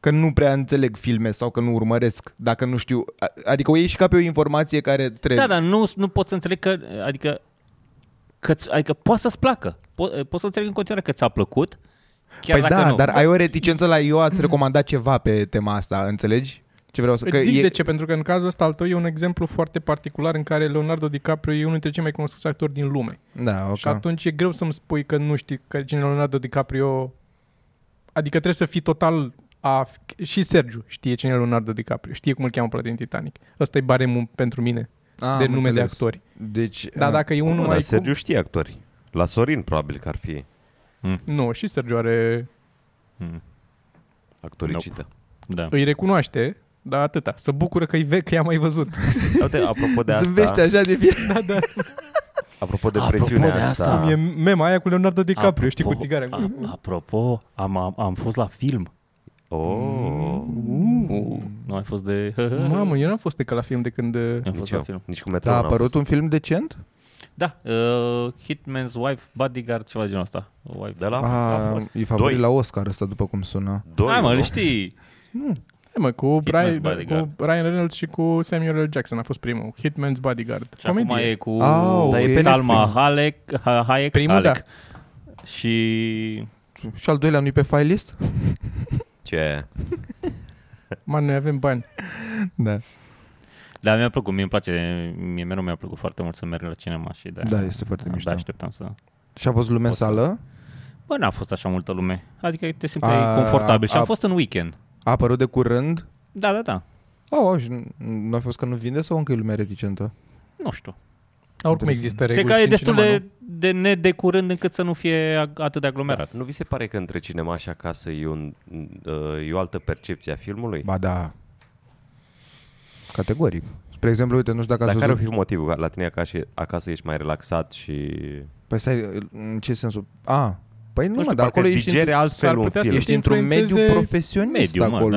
că nu prea înțeleg filme sau că nu urmăresc, dacă nu știu, a- adică o iei și ca pe o informație care trebuie. Da, dar nu, nu pot să înțeleg că, adică, că adică poate să-ți placă. Po- pot să înțeleg în continuare că ți-a plăcut, chiar păi dacă da, nu. dar ai o reticență la eu ați recomanda ceva pe tema asta, înțelegi? Ce vreau să... Îți zic de ce, pentru că în cazul ăsta al tău e un exemplu foarte particular în care Leonardo DiCaprio e unul dintre cei mai cunoscuți actori din lume. Da, ok. Și atunci e greu să-mi spui că nu știi că cine e Leonardo DiCaprio. Adică trebuie să fii total... A, și Sergiu știe cine e Leonardo DiCaprio, știe cum îl cheamă pe ăla din Titanic. Ăsta e baremul pentru mine Ah, de am nume de înțeles. actori. Deci, Dar uh, dacă e unul Dar mai... Sergiu știe actori. La Sorin probabil că ar fi Mm, Nu, și Sergiu are... mm, actoricită. da. Îi recunoaște, dar atâta. Să bucură că, ve- că i-a mai văzut. Uite, apropo de Zâmbește asta, așa de fie. da, da. apropo de Apropo presiunea de asta, asta. E mema aia cu Leonardo DiCaprio, știi, cu Apropo- țigara. a- Apropo, am, am, am fost la film. Oh, Uh, nu ai fost de... Mamă, eu n-am fost încă la film de când... uh, Am fost nici la eu, film. nici cu Da, metrou a n-am apărut fost. un film decent? Da, uh, Hitman's Wife, Bodyguard, ceva de genul ăsta. Wife. De la a Ah, fost. e favorit Doi. la Oscar ăsta, după cum sună. Doi, Hai mă, nu? le știi. Hai mă, cu, Hitman's Ryan, Bodyguard. cu Ryan Reynolds și cu Samuel L. Jackson a fost primul. Hitman's Bodyguard. Și acum e cu Ah, Dar e pe Salma Netflix. Hayek, Ha- Hayek, Primul, Hayek. Și Și al doilea nu-i pe file list? Ce? Man, noi avem bani. Da. Da, mi-a plăcut, mie îmi place, mie mereu mi-a plăcut foarte mult să merg la cinema și de Da, este foarte mișto. Da, așteptam să... Și a fost lume în Pot să- sală? Bă, n-a fost așa multă lume. Adică te simțeai A- confortabil și am a- fost în weekend. A apărut de curând? Da, da, da. Oh, și nu- nu a fost că nu vinde sau încă e lumea reticentă? Nu știu. Oricum există reguli Cred că și e în destul cinema, de, de ne de curând încât să nu fie ag- atât de aglomerat. Nu vi se pare că între cinema și acasă e, un, uh, e o altă percepție a filmului? Ba da. Categoric. Spre exemplu, uite, nu știu dacă Dar ați care ar văzut... fi motivul? La tine acasă, acasă ești mai relaxat și... Păi stai, în ce sensul? A, păi nu, Nu mă, știu, dar parcă acolo ești, digere în, altfel s-ar un putea să film. ești într-un mediu influențeze profesionist mediu, mă, acolo.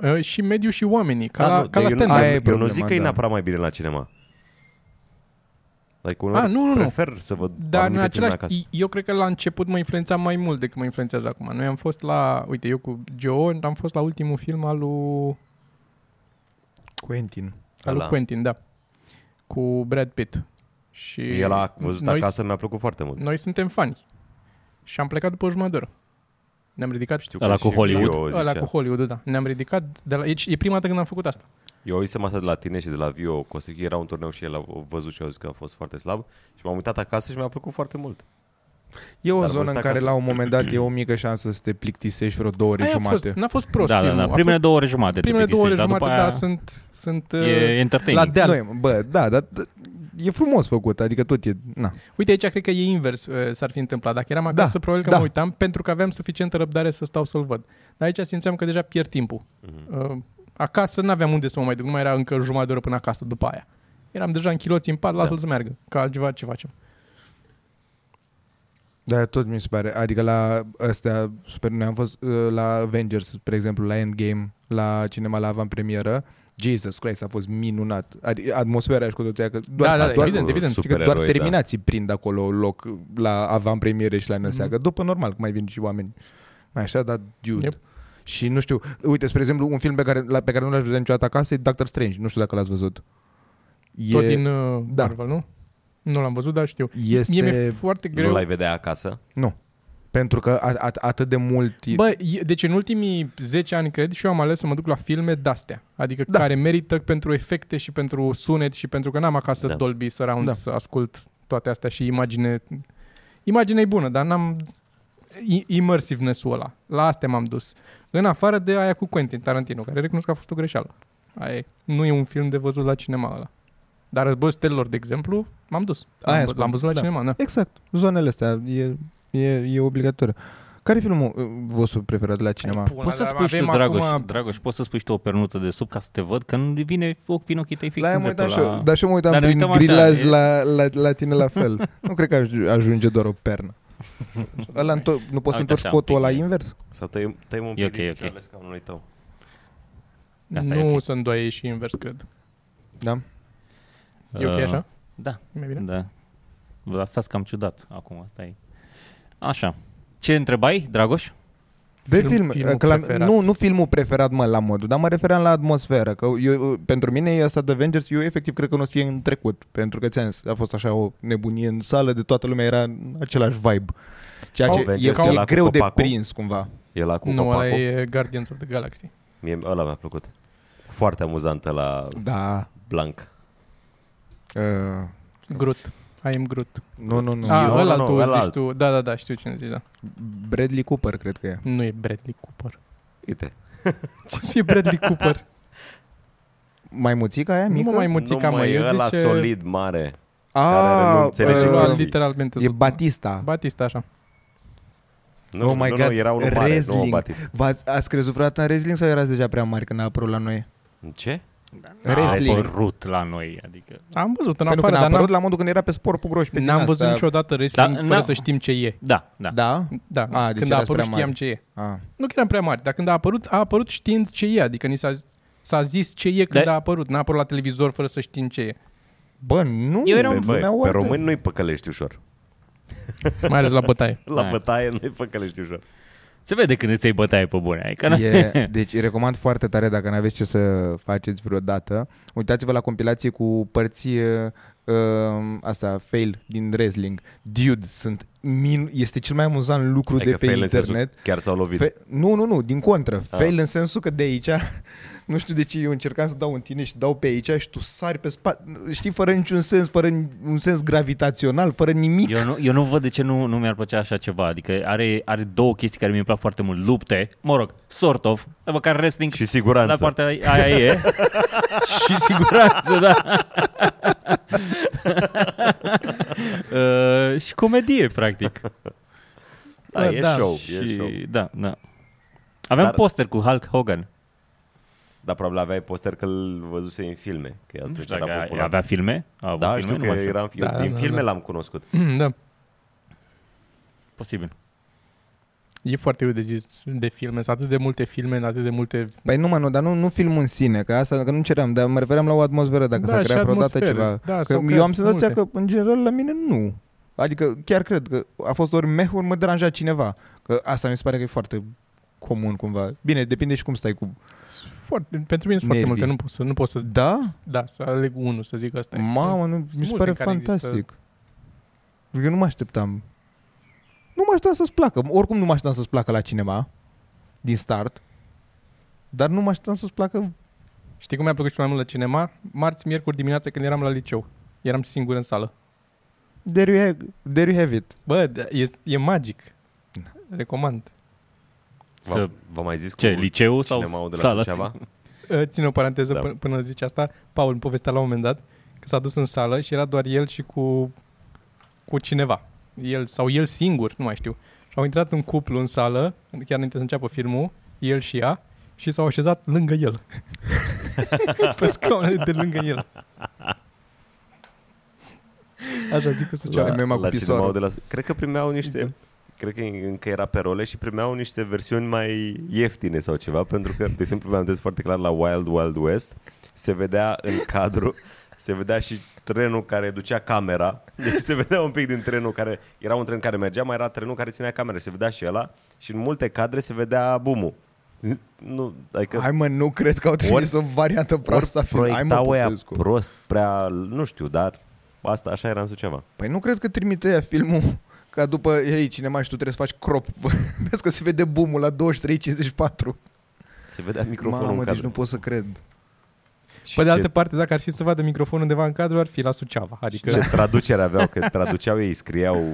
da. Uh, și mediul și oamenii, ca Da, la, nu, ca la eu, nu- stand-up. Aia e eu, eu nu problema, zic că e da. neapărat mai bine la cinema. Like, uneori Ah, nu, nu, nu. prefer să văd Dar în anumite filme același, acasă. eu cred că la început mă influența mai mult decât mă influențează acum. Noi am fost la, uite, eu cu Joe am fost la ultimul film al lui, Quentin. al lui Ăla. Quentin, da. Cu Brad Pitt. Și El a văzut noi, acasă, mi-a plăcut foarte mult. noi suntem fani. Și am plecat după o jumătate de oră. Ne-am ridicat Știu Ăla că cu și Hollywood? Vio Ăla zicea. cu Hollywood, da. Ne-am ridicat de la... E, e prima dată când am făcut asta. Eu auzisem asta de la tine și de la Vio Costichi, era un turneu și el a văzut și a zis că a fost foarte slab și m-am uitat acasă și mi-a plăcut foarte mult. E o Dar zonă văzut în care acasă. la un moment dat e o mică șansă să te plictisești vreo două ore Aia a jumate. fost, n-a fost prost Da, da, filmul. da. A Primele fost, două ore jumate te primele două ore plictisești, dar jumate, după da, aia sunt, sunt E uh, entertaining. la deal. Nu, e- bă, da, dar d- e frumos făcut, adică tot e... Na. Uite, aici cred că e invers uh, s-ar fi întâmplat. Dacă eram acasă, Da, probabil că da. mă uitam pentru că aveam suficientă răbdare să stau să-l văd. Dar aici simțeam că deja pierd timpul. Mhm. Uh, acasă n-aveam unde să mă mai duc, nu mai era încă jumătate de oră până acasă după aia. Eram deja închiloți în pat, lasă-l Da. să meargă, ca altceva ce facem. Da, tot mi se pare. Adică la astea, super, noi am fost uh, la Avengers, spre exemplu, la Endgame, la cinema la avant-premieră. Jesus Christ, a fost minunat. Adică atmosfera și cu toate aia, că doar, Da, da, doar, evident, evident. știi că doar Supereroi, da. terminații prind acolo loc la avant-premiere și la năseagă. Mhm. După normal, că mai vin și oameni. Mai așa, dar dude. Yep. Și nu știu, uite, spre exemplu, un film pe care, la, pe care nu l-aș vedea niciodată acasă e Doctor Strange. Nu știu dacă l-ați văzut. E, Tot din uh, da. Marvel, nu? Nu l-am văzut, dar știu. este... Mie mi-e foarte Nu greu. l-ai vedea acasă? Nu. Pentru că a, a, atât de mult... e- Bă, e- deci în ultimii 10 ani, cred, și eu am ales să mă duc la filme de-astea. Adică Da. care merită pentru efecte și pentru sunet și pentru că n-am acasă Da. Dolby Surround Da. să ascult toate astea și imagine... Imaginea e bună, dar n-am i- immersiveness-ul ăla. La astea m-am dus. În afară de aia cu Quentin Tarantino, care recunosc că a fost o greșeală. Aia e. nu e un film de văzut la cinema ăla. Dar Războiul Stelelor, de exemplu, m-am dus. Aia L-am, spun, l-am văzut la da. cinema, da. Exact, zonele astea, e, e, e obligatoriu. Care e filmul uh, vostru preferat la cinema? Pula, Poți să dar spui și tu, avem Dragoș, acum- Dragoș, poți să spui și tu o pernuță de sub ca să te văd, că nu vine ochi prin ochii tăi fix La aia în mă uitam și dreptul eu, dar și eu mă uitam Dar ne prin uităm așa, grilaj e- la, la, la tine la fel. nu cred că aj- ajunge doar o pernă. Ăla întor- nu poți să Uite întorci așa, un cotul pic. ăla invers? Sau tăiem, tăiem un E pic ok, din ok. picioarele scaunului tău? Gata, nu e ok. să îndoie și invers, cred. Da? E ok Uh, așa? Da, Mai bine? da. Vă stați cam ciudat acum, asta e. Așa. Ce întrebai, Dragoș? De Film- film, filmul că la, preferat. nu, nu filmul preferat, mă, la modul, dar mă refeream la atmosferă, că eu, pentru mine e asta de Avengers, eu efectiv cred că nu o să fie în trecut, pentru că ți-am zis, a fost așa o nebunie în sală, de toată lumea era în același vibe. Ceea ce Avengers e, e e ăla cu greu de copacul? prins cumva. E la cu nu, ăla copacul? e Guardians of the Galaxy. Mie ăla mi-a plăcut. Foarte amuzantă la Da. Blanc. Uh, Groot. I am Groot. nu, nu, nu. Ah, Eu- ăla nu, tu nu, zici ălalt. tu. Da, da, da, știu cine zici, da. Bradley Cooper, cred că e. Nu e Bradley Cooper. Uite. Ce să fie Bradley Cooper? Mai muțica aia, Nu mică? mă mai muțica, nu, mă, mă, e el ăla zice... solid, mare. Ah, care nu înțelege Deci uh, luat chestii. literalmente. e după. Batista. Batista, așa. Nu, oh my nu, god, nu, era unul mare, nu wrestling. Batista. V-ați, ați crezut vreodată în wrestling sau erați deja prea mari când a apărut la noi? În Ce? A Wrestling. apărut la noi, adică... Am văzut în Pentru că afară, a dar apărut n-am, la modul când era pe sport cu groși. pe din n-am văzut astea. niciodată wrestling Da, fără n-am- să știm ce e. Da, da. Da? Da, A, deci când a erați apărut prea știam mari. ce e. Ah. Nu că eram prea mari, dar când a apărut, a apărut știind ce e. Adică ni s-a, s-a zis ce e când Da. a apărut. N-a apărut la televizor fără să știm ce e. Bă, nu. Eu eram- Băi, băi, lumea pe oricând. români nu-i păcălești ușor. Mai ales la bătaie. La Da. bătaie nu-i păcălești ușor. Se vede când îți iei bătaie pe bune. Adică E, deci recomand foarte tare dacă n-aveți ce să faceți vreodată. Uitați-vă la compilație cu părți uh, uh, asta, fail din wrestling. Dude, sunt min- este cel mai amuzant lucru Adică de pe fail în sensul internet. Chiar s-au lovit. Fe- nu, nu, nu, din contră. Ah. Fail în sensul că de aici, nu știu de ce eu încercam să dau în tine și dau pe aici și tu sari pe spate, știi, fără niciun sens, fără un sens gravitațional, fără nimic. Eu nu, eu nu văd de ce nu, nu mi-ar plăcea așa ceva. Adică are, are două chestii care mi-e plac foarte mult. Lupte, mă rog, sort of, măcar wrestling Și siguranță. la partea aia e. și siguranță, da. uh, și comedie, practic. Da, e Da, show, și, e show. Da, da. Aveam Dar- poster cu Hulk Hogan. Dar probabil aveai poster că îl văzuse în filme. Că Nu atunci știu era dacă popular. avea filme. A avut Da, filme, știu nu că mai știu. era în film. Da, Din da, filme da. l-am cunoscut. da. Posibil. E foarte greu de zis de filme. Sunt atât de multe filme, în atât de multe... Păi nu, mă, nu, dar nu, nu filmul în sine, că asta că nu ceream, dar mă refeream la o atmosferă, dacă Da, s-a și creat vreodată atmosfere. ceva. Da, că s-au eu creat am senzația multe. că, în general, la mine nu. Adică chiar cred că a fost ori meh, ori mă deranja cineva. Că asta mi se pare că e foarte comun cumva. Bine, depinde și cum stai cu... Foarte, pentru mine sunt foarte Nervii. mult, că nu pot să, nu pot să, Da? da, să aleg unul, să zic asta. e. Mamă, nu, mi Sunt se multe pare în care fantastic. există- Eu nu mă așteptam. Nu mă așteptam să-ți placă. Oricum nu mă așteptam să-ți placă la cinema, din start. Dar nu mă așteptam să-ți placă... Știi cum mi-a plăcut cel mai mult la cinema? Marți, miercuri dimineața când eram la liceu. Eram singur în sală. There you have, there you have it. Bă, da, e, e magic. Recomand. Să, V- V-am mai zis ce, cu liceu sau cinemaul de la sală? Suceava? Uh, Ține o paranteză Da. da. până, până zice asta. Paul îmi povestea la un moment dat că s-a dus în sală și era doar el și cu, cu cineva. El sau el singur, nu mai știu. Și au intrat un cuplu în sală, chiar înainte să înceapă filmul, el și ea, și s-au așezat lângă el. Pe scaunele de lângă el. Așa zic cu La- Suceava. mema cu la pisoarul. cinemaul de la... Cred că primeau niște... Cred că încă era pe role și primeau niște versiuni mai ieftine sau ceva, pentru că, de exemplu, mi-am des foarte clar la Wild Wild West, se vedea în cadru, se vedea și trenul care ducea camera, deci se vedea un pic din trenul care, era un tren care mergea, mai era trenul care ținea camera, se vedea și ăla și în multe cadre se vedea bumul. Nu, adică Hai mă, nu cred că au trimis o variantă proastă a ori filmului. Hai mă, proiectau ăia Popescu. prost, prea, nu știu, dar asta așa era în Suceava. Păi nu cred că trimite ea filmul ca după, ei, cinema și tu trebuie să faci crop. Vezi că se vede boom la 23.54. Se vedea microfonul Mamă, în deci cadru. nu pot să cred. Și Pe de ce- altă parte, dacă ar fi să vadă microfonul undeva în cadru, ar fi la Suceava. Adică Ce traducere aveau, că traduceau ei, scriau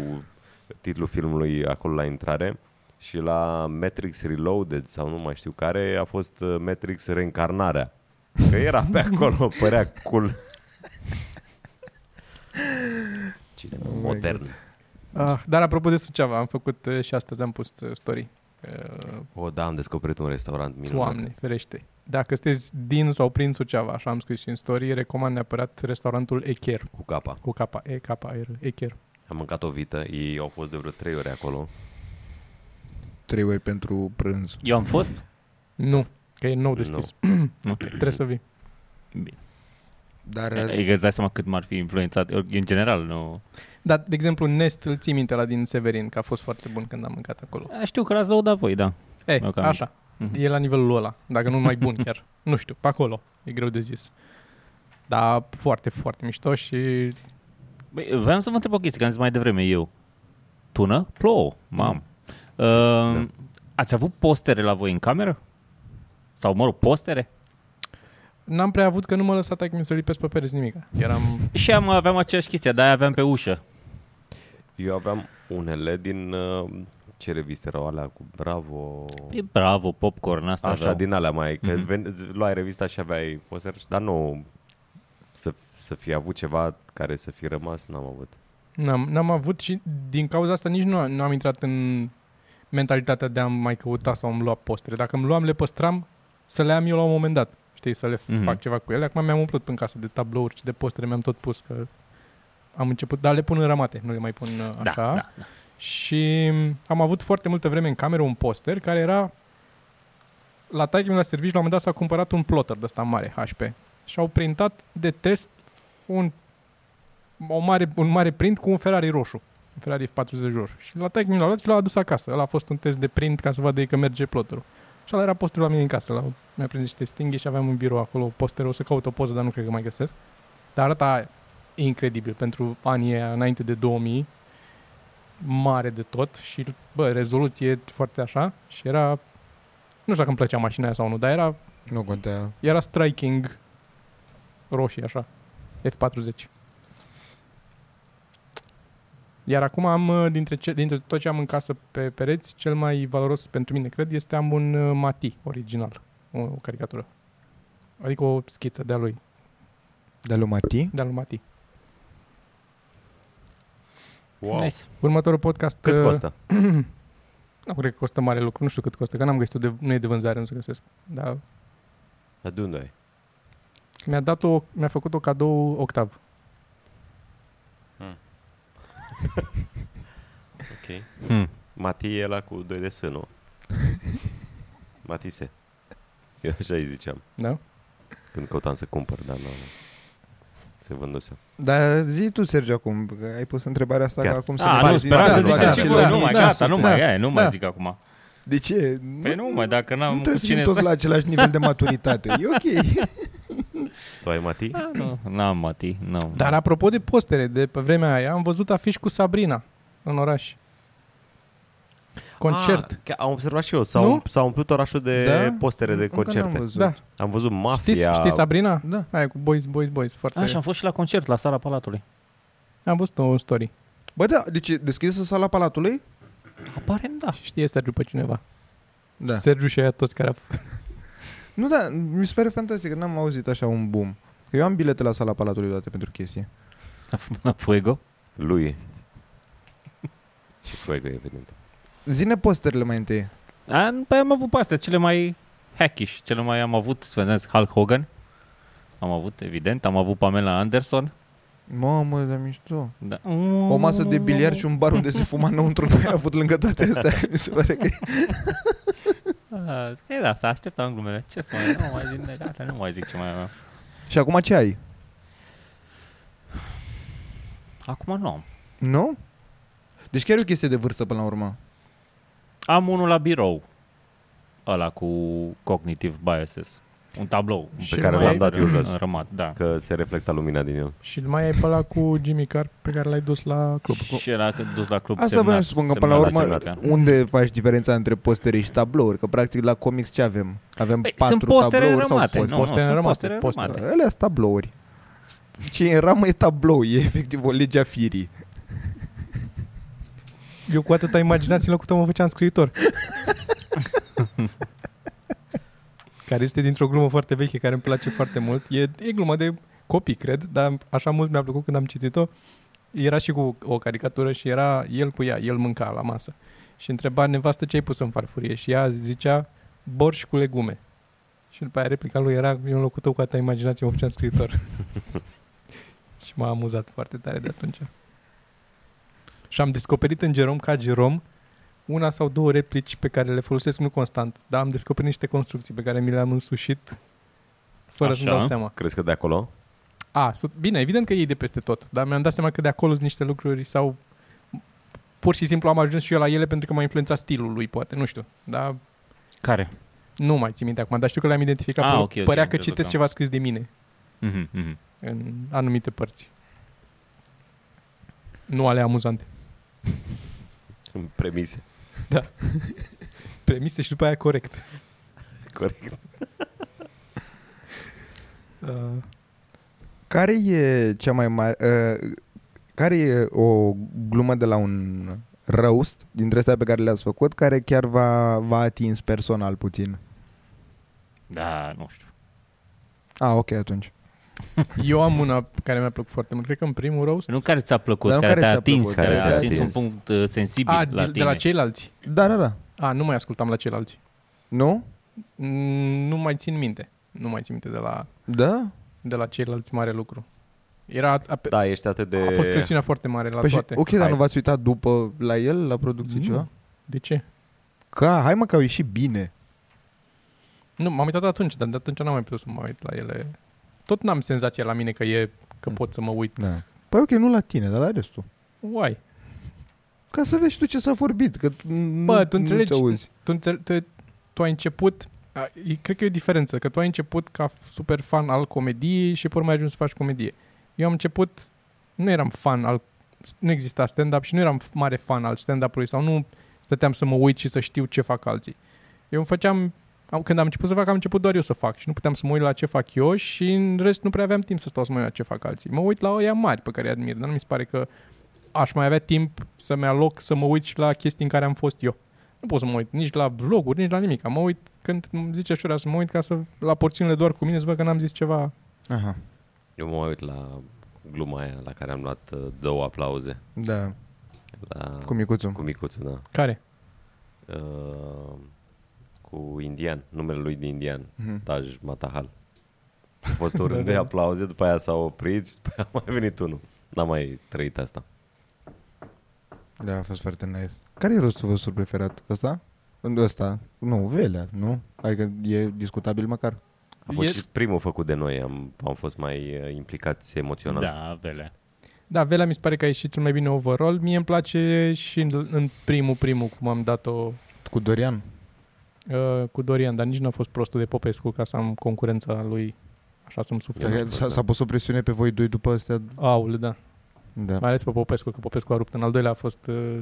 titlul filmului acolo la intrare și la Matrix Reloaded sau nu mai știu care a fost uh, Matrix Reîncarnarea. Că era pe acolo, părea cool. Cine Oh my modern. Ah, dar apropo de Suceava, am făcut uh, și astăzi am pus uh, story. Uh, O, da, am descoperit un restaurant minunat. Doamne, ferește. Dacă sunteți din sau prin Suceava, așa am scris și în story, recomand neapărat restaurantul Echer. Cu capa. Cu capa, E, capa, R, Echer. Am mâncat o vită, ei au fost de vreo trei ore acolo. Trei ori pentru prânz. Eu am fost? Nu, că e nou deschis. Nu. Trebuie să vii. Bine. Dar Adică îți dai seama cât m-ar fi influențat. În general, nu... Dar, de exemplu, Nest îl ții minte la din Severin, că a fost foarte bun când am mâncat acolo. A, Știu că l-ați lăudat voi, da. E, Mi-au cam- așa. Mhm. E la nivelul ăla, dacă nu mai bun chiar. nu știu, pe acolo. E greu de zis. Dar foarte, foarte mișto și Băi, vreau să vă întreb o chestie, că am zis mai devreme eu. Tună? Plouă, mam. Uh, Da. Ați avut postere la voi în cameră? Sau, mă rog, postere? N-am prea avut că nu mă lăsa taică să lipesc pe pereți nimic. Eram... Și am, aveam aceeași chestie, dar aveam pe ușă. Eu aveam unele din... Uh, ce reviste erau alea cu Bravo... E bravo, popcorn, asta Așa, aveau. din alea mai... Că Mhm. ven- îți luai revista și aveai poster, dar nu... Să, să fi avut ceva care să fi rămas, n-am avut. N-am, n-am avut și din cauza asta nici nu, nu am intrat în mentalitatea de a mai căuta sau îmi lua postere. Dacă îmi luam, le păstram să le am eu la un moment dat. Știi, să le Mhm. mm-hmm. fac ceva cu ele. Acum mi-am umplut în casă de tablouri și de postere, mi-am tot pus că am început, dar le pun în ramate, nu le mai pun uh, Da, așa. da, da. Și am avut foarte multă vreme în cameră un poster care era la taică la serviciu, la un moment dat s-a cumpărat un plotter de ăsta mare, HP. Și au printat de test un, o mare, un mare print cu un Ferrari roșu. Un Ferrari F40 roșu. Și la taică l-a luat și l-a adus acasă. Ăla a fost un test de print ca să vadă ei că merge plotterul. Și ăla era posterul la mine în casă. La, mi-a prins niște stinghi și aveam un birou acolo, posterul. O să caut o poză, dar nu cred că mai găsesc. Dar arăta incredibil pentru anii aia, înainte de 2000 mare de tot și, bă, rezoluție foarte așa și era, nu știu dacă îmi plăcea mașina aia sau nu, dar era, nu contează. era striking roșii așa, F40. Iar acum am, uh, dintre, ce, dintre tot ce am în casă pe pereți, cel mai valoros pentru mine, cred, este am un uh, Mati original, o, o caricatură. Adică o schiță de-a lui, De lui Mati? de-a lui Mati. Wow. Nice. Următorul podcast... Cât uh, costă? Nu cred că costă mare lucru, nu știu cât costă, că n-am găsit de, nu e de vânzare, nu se găsesc. Dar Dar de unde ai? mi-a dat o, mi-a făcut o cadou octav. Ok. Hmm. Mati e la cu 2 de S, nu? Matise. Eu așa îi ziceam. Da? Când căutam să cumpăr, dar nu se vânduse. Dar zi tu, Sergio, acum, că ai pus întrebarea asta Chiar. că acum să A, ne nu, vezi speram să din toate ziceți și acele voi, nu mii. mai, da, gata, nu da, mai, aia, nu mai da. zic acum. De ce? Păi nu mai, dacă n-am nu cu trebuie să cine fim toți să... la același nivel de maturitate. E ok. Tu ai Mati? Ah, nu, n-am, Mati, nu. Dar apropo de postere, de pe vremea aia, am văzut afiș cu Sabrina în oraș. Concert. Ah, chiar am observat și eu. S-a, Nu? um, s-a umplut orașul de Da? postere de Încă n-am concerte. văzut. da. Am văzut Mafia. Știți, știi Sabrina? Da. Aia cu Boys, Boys, Boys. Foarte... Așa, am fost și la concert, la sala Palatului. Am văzut o story. Bă, da, deci e deschisă sala Palatului? Aparent, da. Știe Sergiu pe cineva. Da. Sergiu și aia toți care au... Nu, da, mi se pare fantastic, că n-am auzit așa un boom. Eu am bilete la sala Palatului date pentru chestie. La Fuego. Lui. și Fuego, evident. Zine posterele mai întâi. Am, păi am avut pe astea, cele mai hackish, cele mai am avut, să vedeți, Hulk Hogan. Am avut, evident, am avut Pamela Anderson. Mamă, de mișto. Da. O masă de biliard și un bar unde se fuma înăuntru nu ai avut lângă toate astea. Mi se pare că... Ah, E da, să așteptam glumele. Ce să mai, nu mai zic, gata, nu mai zic ce mai am. Și acum ce ai? Acum nu am. Nu? Deci chiar e o chestie de vârstă până la urmă. Am unul la birou. Ăla cu cognitive biases. Un tablou. Și Pe care mai l-am ai- dat eu jos. Rămat, da. Că se reflectă lumina din el. Și îl mai ai pe ăla cu Jimmy Carr pe care l-ai dus la club. Și era că dus la club Asta semnat, voiam să spun că până la semnat urmă, semnat, da. unde faci diferența între postere și tablouri? Că practic la comics ce avem? Avem Păi, patru sunt postere tablouri sau rămate. postere? Nu, Postere nu, sunt rămate, postere postere. rămate. Alea sunt tablouri. Ce e în ramă e tablou, e efectiv o lege a firii. Eu cu atâta imaginație în locul tău mă făceam scriitor. care este dintr-o glumă foarte veche, care îmi place foarte mult. E, e glumă de copii, cred, dar așa mult mi-a plăcut când am citit-o. Era și cu o caricatură și era el cu ea, el mânca la masă. Și întreba nevastă ce ai pus în farfurie și ea zicea borș cu legume. Și după aia replica lui era, eu în locul tău cu atâta imaginație mă făceam scriitor. și m-a amuzat foarte tare de atunci. Și am descoperit în Jerome ca Jerome una sau două replici pe care le folosesc nu constant, dar am descoperit niște construcții pe care mi le-am însușit fără să-mi Așa. dau seama. Crezi că de acolo? A, su- bine, evident că iei de peste tot, dar mi-am dat seama că de acolo sunt niște lucruri sau pur și simplu am ajuns și eu la ele pentru că m-a influențat stilul lui, poate, nu știu. Dar Care? nu mai țin minte acum, dar știu că le-am identificat. Ah, pe loc. ok, ok, Părea am că crezut citesc că- ceva scris de mine Mhm, mhm. în anumite părți. Nu ale amuzante. În premise. Premise și după aia corect. Corect. Uh, Care e cea mai mare... Uh, care e o glumă de la un roast dintre astea pe care le-ați făcut care chiar v-a, v-a atins personal puțin? Da, nu știu. Ah, ok, atunci. eu am una care mi-a plăcut foarte mult. Cred că în primul roast. Nu care ți-a plăcut, Dar nu care, care te-a ți-a atins, plăcut, care care te-a te-a atins un atins. punct uh, sensibil A, la de, tine. de la ceilalți. Da, da, da. A, nu mai ascultam la ceilalți. Nu? Mm, Nu mai țin minte. Nu mai țin minte de la, Da? de la ceilalți mare lucru. Era, a, a, Da, ești atât de... a fost presiunea foarte mare la Păi și, toate. ok, dar Hai. nu v-ați uitat după la el, la producție Nu. ceva? De ce? Ca, hai mă că au ieșit bine. Nu, m-am uitat atunci, dar de atunci n-am mai putut să mă uit la ele. Tot n-am senzația la mine că e că pot să mă uit. Da. Păi ok, nu la tine, dar la restul. Uai. Ca să vezi și tu ce s-a vorbit, că tu nu, Bă, tu nu înțelegi, ți auzi. tu, înțel, tu, tu ai început, a, e- cred că e o diferență, că tu ai început ca super fan al comediei și pe urmă ai ajuns să faci comedie. Eu am început, nu eram fan al, nu exista stand-up și nu eram mare fan al stand-up-ului sau nu stăteam să mă uit și să știu ce fac alții. Eu îmi făceam, am, când am început să fac, am început doar eu să fac și nu puteam să mă uit la ce fac eu și în rest nu prea aveam timp să stau să mă uit la ce fac alții. Mă uit la ăia mari pe care îi admir, dar nu mi se pare că aș mai avea timp să-mi aloc să mă uit și la chestii în care am fost eu. Nu pot să mă uit nici la vloguri, nici la nimic. Mă uit când îmi zice Șurea să mă uit ca să la porțiunile doar cu mine să văd că n-am zis ceva. Aha, Eu mă uit la gluma aia la care am luat uh, două aplauze. da, La... cu micuțul. Cu micuțul, da. Care? Uh, cu indian, numele lui de indian, Mhm. Taj Matahal. A fost o rând de aplauze, după aia s-au oprit și după aia a mai venit unul. N-am mai trăit asta. Da, a fost foarte nice. Care e rostul vostru preferat? Ăsta? Ăsta? Nu, Velea, nu? Adică e discutabil măcar. A fost E- și primul făcut de noi, am, am fost mai uh, implicați emoțional. Da, vele. Da, Velea mi se pare că a ieșit cel mai bine overall. Mie îmi place și în, în primul, primul, cum am dat-o Cu Dorian. Uh, cu Dorian, dar nici nu a fost prostul de Popescu ca să am concurența lui așa să-mi sufle. Eu nu știu S-a, asta. s-a pus o presiune pe voi doi după astea? Aul, da. Da. Mai ales pe Popescu, că Popescu a rupt. În al doilea a fost... Uh,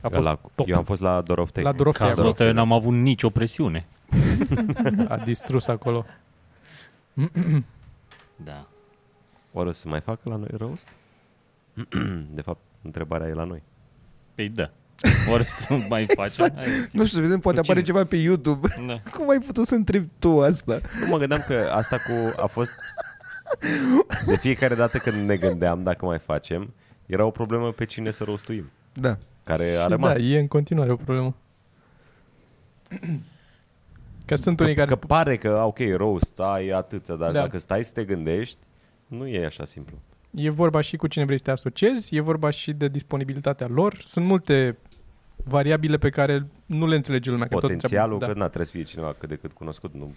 a fost la, top. eu am fost la Doroftei. la Dorofei Cazul acolo. ăsta eu n-am avut nicio presiune. A distrus acolo. Da. Oare o să mai facă la noi roast? de fapt, întrebarea e la noi. Păi da. Ori să mai facem. Hai, Nu știu, să vedem, poate Cu apare cine? ceva pe YouTube. Da. Cum ai putut să întrebi tu asta? Nu mă gândeam că asta cu a fost de fiecare dată când ne gândeam dacă mai facem, era o problemă pe cine să rostuim, Da. care a Și rămas. Da, e în continuare o problemă. Că sunt Că, unii care că spun, pare că, ok, roast, ai atâția, dar Da. dacă stai să te gândești, nu e așa simplu. e vorba și cu cine vrei să te asociezi, e vorba și de disponibilitatea lor. Sunt multe variabile pe care nu le înțelege lumea. că tot Potențialul, trebuie, că na, trebuie să fie cineva cât de cât cunoscut, nu.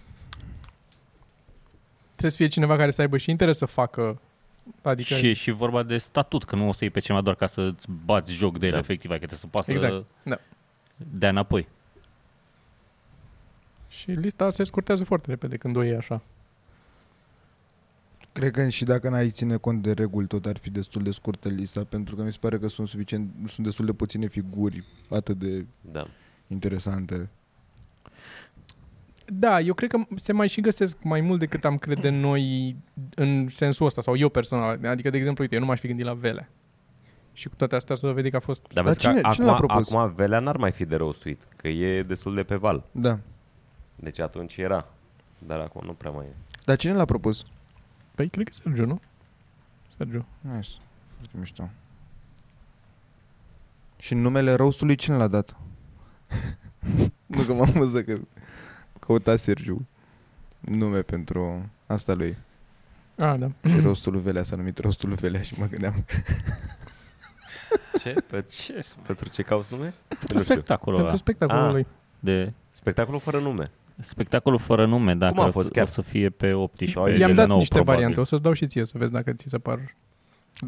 trebuie să fie cineva care să aibă și interes să facă. Adică Și, și vorba de statut, că nu o să iei pe cineva doar ca să-ți bați joc de el, Da. efectiv, adică trebuie să poată Exact, da. dea înapoi. Și lista se scurtează foarte repede când o iei așa. Cred că și dacă n-ai ține cont de reguli, tot ar fi destul de scurtă lista, pentru că mi se pare că sunt suficient, sunt destul de puține figuri atât de Da. interesante. Da, eu cred că se mai și găsesc mai mult decât am crede noi în sensul ăsta, sau eu personal. Adică, de exemplu, uite, eu nu m-aș fi gândit la Vele. Și cu toate astea să vede că a fost... Dar Dar vezi cine- că cine l-a acum, propus? acum Velea n-ar mai fi de rostuit, că e destul de pe val. Da. Deci atunci era. Dar acum nu prea mai e. Dar cine l-a propus? Păi, cred că Sergiu, nu? Sergiu. Nice. Foarte mișto. Și numele roastului cine l-a dat? nu că m-am văzut că căuta Sergiu nume pentru asta lui. Ah, da. Și rostul lui Velea s-a numit rostul lui Velea și mă gândeam. Ce? Pe Ce? Pentru ce cauți nume? Pentru Nu știu. spectacolul Pentru ăla spectacolul Ah. lui. de... Spectacolul fără nume. Spectacolul fără nume, dacă Cum a o fost să, chiar? o să fie pe 18. Sau ai zis I-am de dat nou, niște probabil. variante, o să-ți dau și ție să vezi dacă ți se par.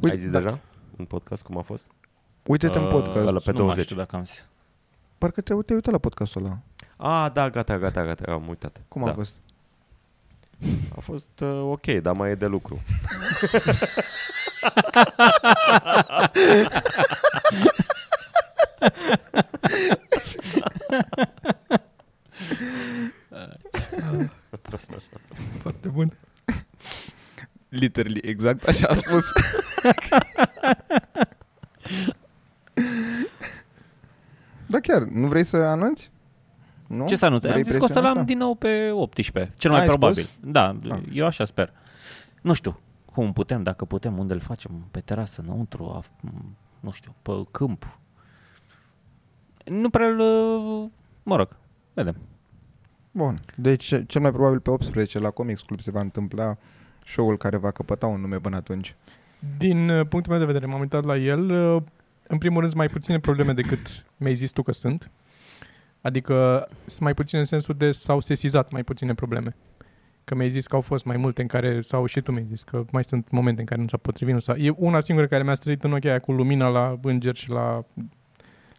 Ai zis da. deja în podcast cum a fost? Uite-te în Uh, podcast. ăla pe nu mai 20. știu dacă am zis. Parcă te uite, uite la podcastul ăla. Ah, da, gata, gata, gata, am uitat. Cum da. a fost? A fost uh, ok, dar mai e de lucru. Prost așa. Foarte bun. Literally, exact așa a spus. da chiar, nu vrei să anunți? Nu? Ce să anunț? Vrei Am zis că o să presiunea l-am asta? din nou pe 18, cel mai Ai probabil. spus? Da, Ah. eu așa sper. Nu știu cum putem, dacă putem, unde îl facem, pe terasă, înăuntru, af- m, nu știu, pe câmp. Nu prea îl, mă rog, vedem. Bun, deci ce- cel mai probabil pe 18 la Comics Club se va întâmpla show-ul care va căpăta un nume până atunci. Din uh, punctul meu de vedere, m-am uitat la el. uh, În primul rând, sunt mai puține probleme decât mi-ai zis tu că sunt. Adică sunt mai puține în sensul de s-au sesizat mai puține probleme. Că mi-ai zis că au fost mai multe în care, sau și tu mi-ai zis că mai sunt momente în care nu s-a potrivit. Nu s-a, e una singură care mi-a străit în ochii aia cu lumina la înger și la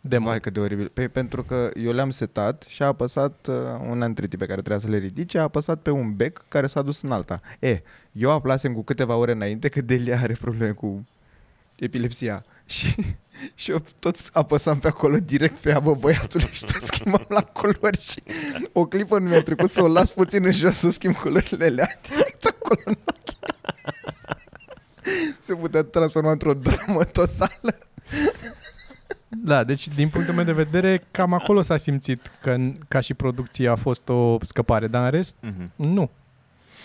demo. Vai cât de oribil. Pe, pentru că eu le-am setat și a apăsat uh, una dintre tipe care trebuia să le ridice, a apăsat pe un bec care s-a dus în alta. E, eu aflasem cu câteva ore înainte că Delia are probleme cu epilepsia. Și, și eu tot apăsam pe acolo direct pe abă băiatului și tot schimbam la culori și o clipă nu mi-a trecut să o las puțin în jos să schimb culorile alea direct acolo în ochi. Se putea transforma într-o dramă totală. Da, deci din punctul meu de vedere, cam acolo s-a simțit că ca și producție a fost o scăpare, dar în rest, Mhm. nu.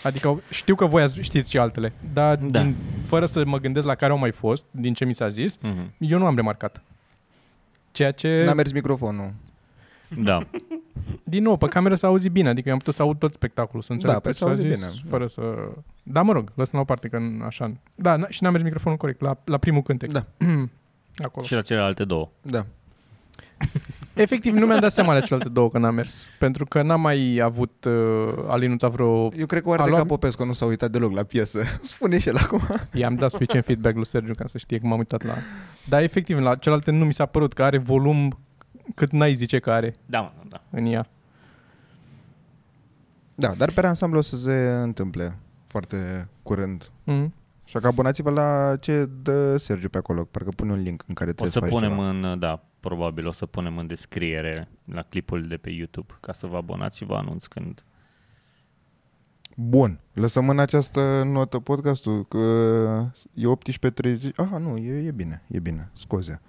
Adică știu că voi ați- știți și altele, dar Da. din, fără să mă gândesc la care au mai fost, din ce mi s-a zis, Mhm. eu nu am remarcat. Ceea ce, N-a mers microfonul. Da. din nou, pe cameră s-a auzit bine, adică eu am putut să aud tot spectacolul, să înțeleg Da, pe pe ce s-a s-a auzit zis, bine. fără să... Da, mă rog, lăsăm la o parte, că n- așa... Da, n- și n-a mers microfonul corect, la, la primul cântec. Da. Acolo. Și la celelalte două. Da. Efectiv, nu mi-am dat seama de celelalte două că n-a mers. Pentru că n-am mai avut uh, alinuța vreo... Eu cred că oare A de luat- ca Popescu nu s-a uitat deloc la piesă. Spune și el acum. I-am dat suficient feedback lui Sergiu ca să știe că m-am uitat la... Dar efectiv, la celelalte nu mi s-a părut că are volum cât n-ai zice că are Da, mă, da. în ea. Da, dar pe ansamblu o să se întâmple foarte curând. Mm. Așa că abonați-vă la ce dă Sergiu pe acolo. Parcă pune un link în care O trebuie să faci punem ceva. în, da, probabil o să punem în descriere la clipul de pe YouTube ca să vă abonați și vă anunț când. Bun, lăsăm în această notă podcastul că e 18.30. Aha, nu, e, e bine, e bine, scuze.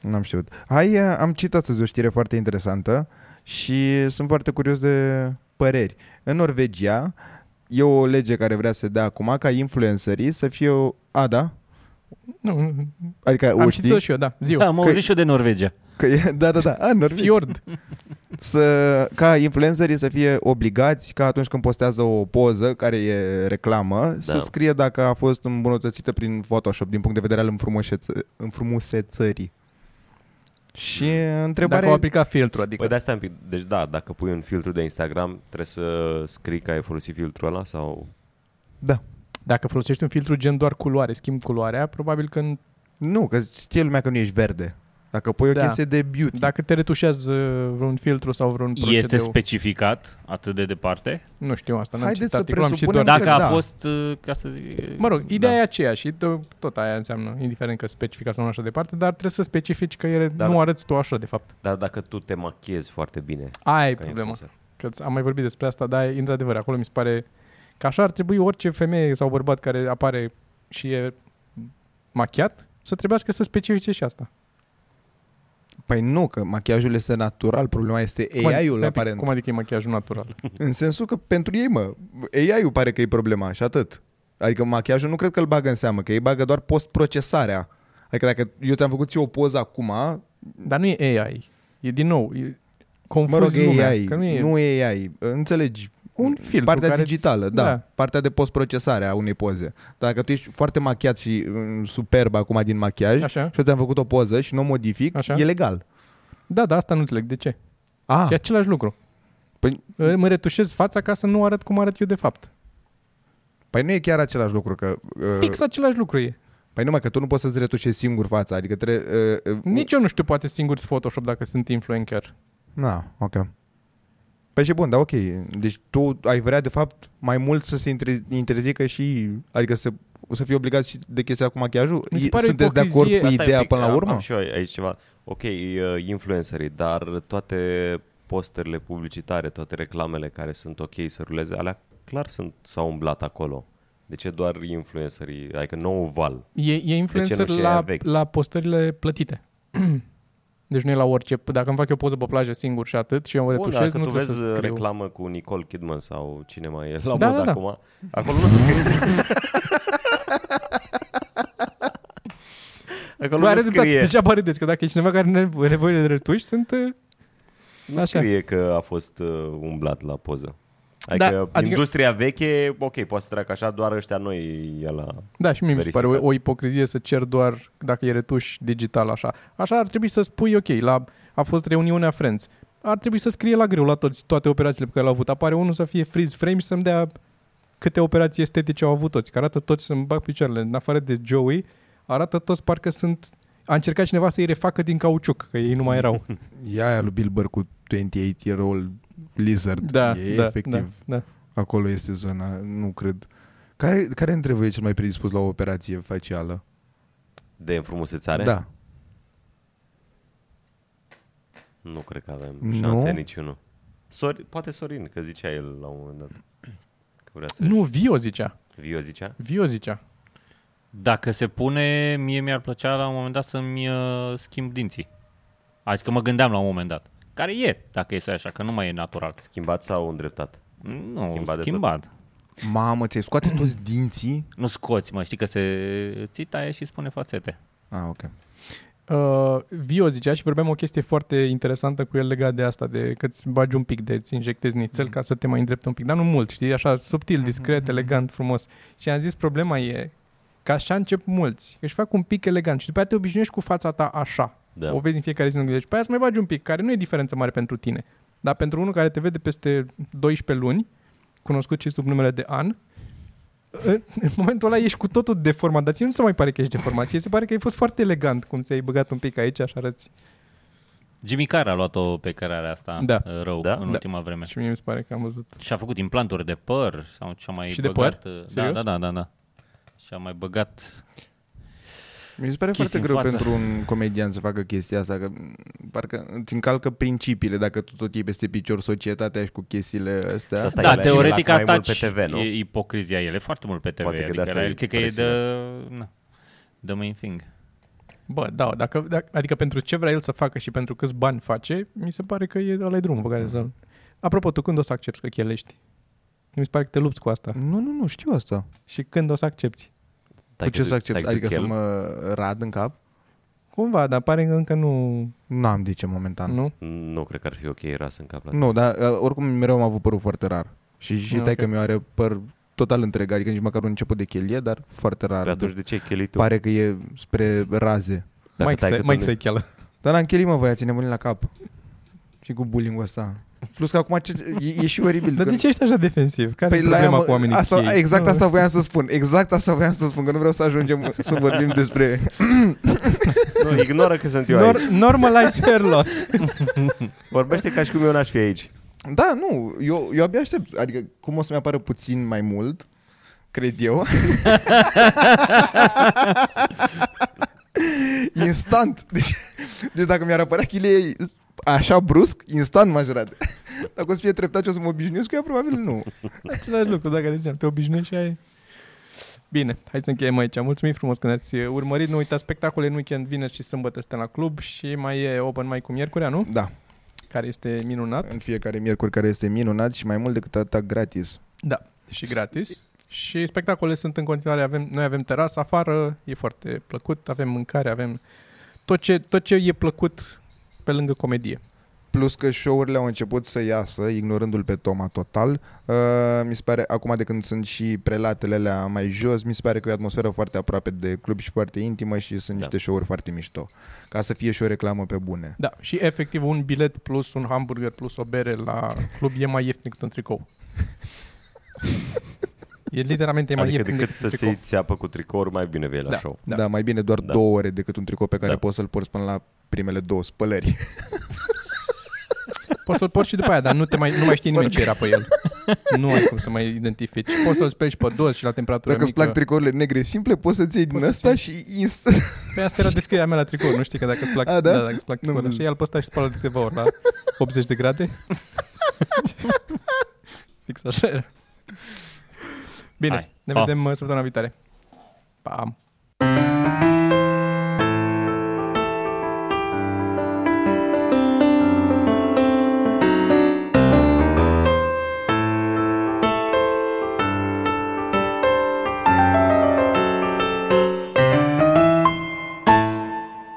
N-am știut. Hai, am citit astăzi o știre foarte interesantă și sunt foarte curios de păreri. În Norvegia e o lege care vrea să dea acum ca influencerii să fie o... A, da? Nu, nu, Adică am o citit-o știi? și eu, da. Ziu. Da, am Că- auzit și eu de Norvegia. Că e, da, da, da. A, Norvegia. Fjord. să, ca influencerii să fie obligați ca atunci când postează o poză care e reclamă, da. să scrie dacă a fost îmbunătățită prin Photoshop din punct de vedere al înfrumuseță- înfrumusețării. Și Dacă întrebarea au e, aplicat filtru, adică. Păi de asta un pic. Deci da, dacă pui un filtru de Instagram, trebuie să scrii că ai folosit filtrul ăla sau... da. Dacă folosești un filtru gen doar culoare, schimb culoarea, probabil că în- Nu, că știe lumea că nu ești verde. Dacă pui o Da. chestie de beauty. dacă te retușează vreun filtru sau vreun procedeu, Este specificat atât de departe? nu știu asta, n-am Haideți citit să articolul, am și presupunem doar... că Dacă a da. fost, uh, ca să zic... Mă rog, ideea da. e aceeași și to- tot aia înseamnă, indiferent că specifica sau nu așa departe, dar trebuie să specifici că ele Dar- nu arăți tu așa, de fapt. Dar dacă tu te machiezi foarte bine... Aia e ca problema. influencer. Că am mai vorbit despre asta, dar e într-adevăr, acolo mi se pare că așa ar trebui orice femeie sau bărbat care apare și e machiat să trebuiască să specifice și asta. Păi nu, că machiajul este natural, problema este Cum adică- AI-ul stai un pic, aparent. Cum adică e machiajul natural? În sensul că pentru ei, mă, AI-ul pare că e problema și atât. Adică machiajul nu cred că îl bagă în seamă, că ei bagă doar post-procesarea. Adică dacă eu ți-am făcut ție o poză acum, Dar nu e AI. E din nou, e confuz mă rog, e lumea, AI, că nu e, nu e AI, înțelegi? Un filtru Partea care digitală, da, da. partea de post-procesare a unei poze. Dacă tu ești foarte machiat și mm, superb acum din machiaj Așa. și eu ți-am făcut o poză și nu o modific, Așa. e legal. Da, da, asta nu înțeleg. De ce? Ah, E același lucru. Păi, Îmi retușez fața ca să nu arăt cum arăt eu de fapt. păi nu e chiar același lucru, că... Uh, Fix același lucru e. Păi numai că tu nu poți să-ți retușezi singur fața, adică trebuie... Uh, uh, Nici eu nu știu poate singur să Photoshop dacă sunt influencer. Na, ok. Păi și bun, da, ok. Deci tu ai vrea, de fapt, mai mult să se inter- interzică și... Adică să, să fii obligat și de chestia cu machiajul? Mi se pare Sunteți de acord ipocrizie- cu Asta e ideea un pic, până la am- urmă? Am și eu aici ceva. Ok, uh, influencerii, dar toate posterile publicitare, toate reclamele care sunt ok să ruleze, alea clar sunt, s-au umblat acolo. De ce doar influencerii, adică nou val? E, e influencer nu și la, aia vechi? la postările plătite. deci nu e la orice. Dacă îmi fac eu poză pe plajă singur și atât și eu o Bun, retușez, dacă nu tu trebuie vezi să scriu. reclamă cu Nicole Kidman sau cine mai e la Da, mod da, da. acum, acolo nu scrie. acolo Bă, nu are dreptate. scrie, Degeaba râdeți, că dacă e cineva care are nevoie de retuși, sunt... uh, nu așa. scrie că a fost uh, umblat la poză. Adică, Da, adică- industria veche, ok, poate să treacă așa, doar ăștia noi e la... Da, și mie mi se pare Verificat. o, o ipocrizie să cer doar dacă e retuș digital așa. Așa ar trebui să spui, ok, la, a fost reuniunea Friends. Ar trebui să scrie la greu la toți, toate operațiile pe care le-au avut. Apare unul să fie freeze frame și să-mi dea câte operații estetice au avut toți. Că arată toți să-mi bag picioarele. În afară de Joey, arată toți parcă sunt... A încercat cineva să-i refacă din cauciuc, că ei nu mai erau. E aia lui Bill Burr cu 28 year old lizard. Da, e da, efectiv. da, da. Acolo este zona, nu cred. Care, care dintre voi e cel mai predispus la o operație facială? De înfrumusețare? Da. Nu cred că avem Nu? șanse niciunul. Sori, poate Sorin, că zicea el la un moment dat. Că vrea să Nu, Vio zicea. Vio zicea? Vio zicea. Dacă se pune, mie mi-ar plăcea la un moment dat să-mi uh, schimb dinții. Adică mă gândeam la un moment dat. Care e, dacă este așa, că nu mai e natural. Schimbat sau îndreptat? Nu, Schimbat schimbat. de schimbat. Mamă, ți-ai scoate toți dinții? Nu scoți, mă, știi că se ți taie și spune fațete. Ah, ok. Uh, Vio zicea și vorbeam o chestie foarte interesantă cu el legat de asta, de că îți bagi un pic, de îți injectezi nițel ca să te mai îndrepte un pic, dar nu mult, știi, așa subtil, discret, elegant, frumos. Și am zis, problema e că așa încep mulți, își fac un pic elegant și după aceea te obișnuiești cu fața ta așa. Da. O vezi în fiecare zi, nu gândești. Pe aia să mai bagi un pic, care nu e diferență mare pentru tine. Dar pentru unul care te vede peste 12 luni, cunoscut și sub numele de an, în în momentul ăla ești cu totul deformat, dar ție nu se mai pare că ești deformat, ție se pare că ai fost foarte elegant, cum ți-ai băgat un pic aici, așa arăți. Jimmy Carr a luat-o pe cărarea asta Da. uh, rău Da? în Da. ultima vreme. Și mie mi se pare că am văzut. Și a făcut implanturi de păr sau ce-a mai Și de băgat. păr? uh, Da, Serios? da, da, da, da. Și a mai băgat Mi se pare Chestii foarte greu în față. pentru un comedian să facă chestia asta, că m, parcă îți încalcă principiile dacă tu tot iei peste picior societatea și cu chestiile astea. Asta Da, el- teoretic el mai mult ataci pe TV, nu? e ipocrizia. El e foarte mult pe TV. Poate că de adică asta la e el, cred că e de, na, the main thing. Bă, da, dacă, dacă, adică pentru ce vrea el să facă și pentru câți bani face, mi se pare că e ăla drumul pe care să Apropo, tu când o să accepti că chelești? Mi se pare că te lupți cu asta. Nu, nu, nu, știu asta. Și când o să accepti? Tai cu ce că- să accept? tai că Adică să chel? mă rad în cap? Cumva, dar pare că încă nu... Nu am de ce momentan. nu? Nu cred că ar fi ok ras în cap la Nu, dar uh, oricum mereu am avut părul foarte rar. Și și Ah, okay. ok. că mi are păr total întreg, adică nici măcar un început de chelie, dar foarte rar. Pe atunci de ce ai chelit tu? Pare că e spre raze. Dacă Mike, tai să, că tu Mike nu- să-i cheală. Dar n-am chelit, mă, voi ați nebunit la cap. Și cu bullying ăsta. Plus că acum ce, e, e și oribil. Dar că- de ce ești așa defensiv? Care Păi e la problema ea, cu oamenii asta, chei? exact Nu. asta voiam să spun. Exact asta voiam să spun, că nu vreau să ajungem să vorbim despre... Nu, ignoră că sunt eu Nor- aici. normalize hair loss. Vorbește ca și cum eu n-aș fi aici. Da, nu, eu, eu abia aștept. Adică cum o să-mi apară puțin mai mult, cred eu. instant. Deci, deci dacă mi-ar apărea chile așa brusc, instant m-aș rade. Dacă o să fie treptat și o să mă obișnuiesc cu ea, probabil nu. Același lucru, dacă le ziceam, te obișnuiești și ai... Bine, hai să încheiem aici. Mulțumim frumos că ne-ați urmărit. Nu uitați spectacole în weekend, vineri și sâmbătă suntem la club și mai e open mai cu miercurea, nu? Da, Care este minunat. în fiecare miercuri care este minunat și mai mult decât atât gratis. Da, și gratis. Și spectacole sunt în continuare, avem, noi avem terasă afară, e foarte plăcut, avem mâncare, avem tot ce, tot ce e plăcut pe lângă comedie. Plus că show-urile au început să iasă, ignorându-l pe Toma total. Uh, mi se pare, acum de când sunt și prelatele alea mai jos, mi se pare că e o atmosferă foarte aproape de club și foarte intimă și sunt Da. niște show-uri foarte mișto. Ca să fie și o reclamă pe bune. Da, și efectiv un bilet plus un hamburger plus o bere la club e mai ieftin decât un tricou. E literalmente mai Adică ieftin decât decât un să-ți tricou. iei țeapă cu tricouri, mai bine vei la Da. show. Da. da, mai bine doar Da. două ore decât un tricou pe care Da. poți să-l porți până la primele două spălări. Poți să-l porți și după aia, dar nu, te mai, nu mai știe nimeni ce era pe el. Nu ai cum să mai identifici. Poți să-l speli și pe dos și la temperatură Dacă îți mică. plac tricourile negre simple, poți să-ți iei din Poți să asta și instant. Pe asta era descrierea mea la tricou, nu știi că dacă îți plac, A, da? da, dacă îți plac Nu am tricourile. văzut. Și ia-l pe ăsta și spală de câteva ori la 80 de grade. Fix așa era. Bine, Hai, ne pa. vedem uh, săptămâna viitoare. Pam!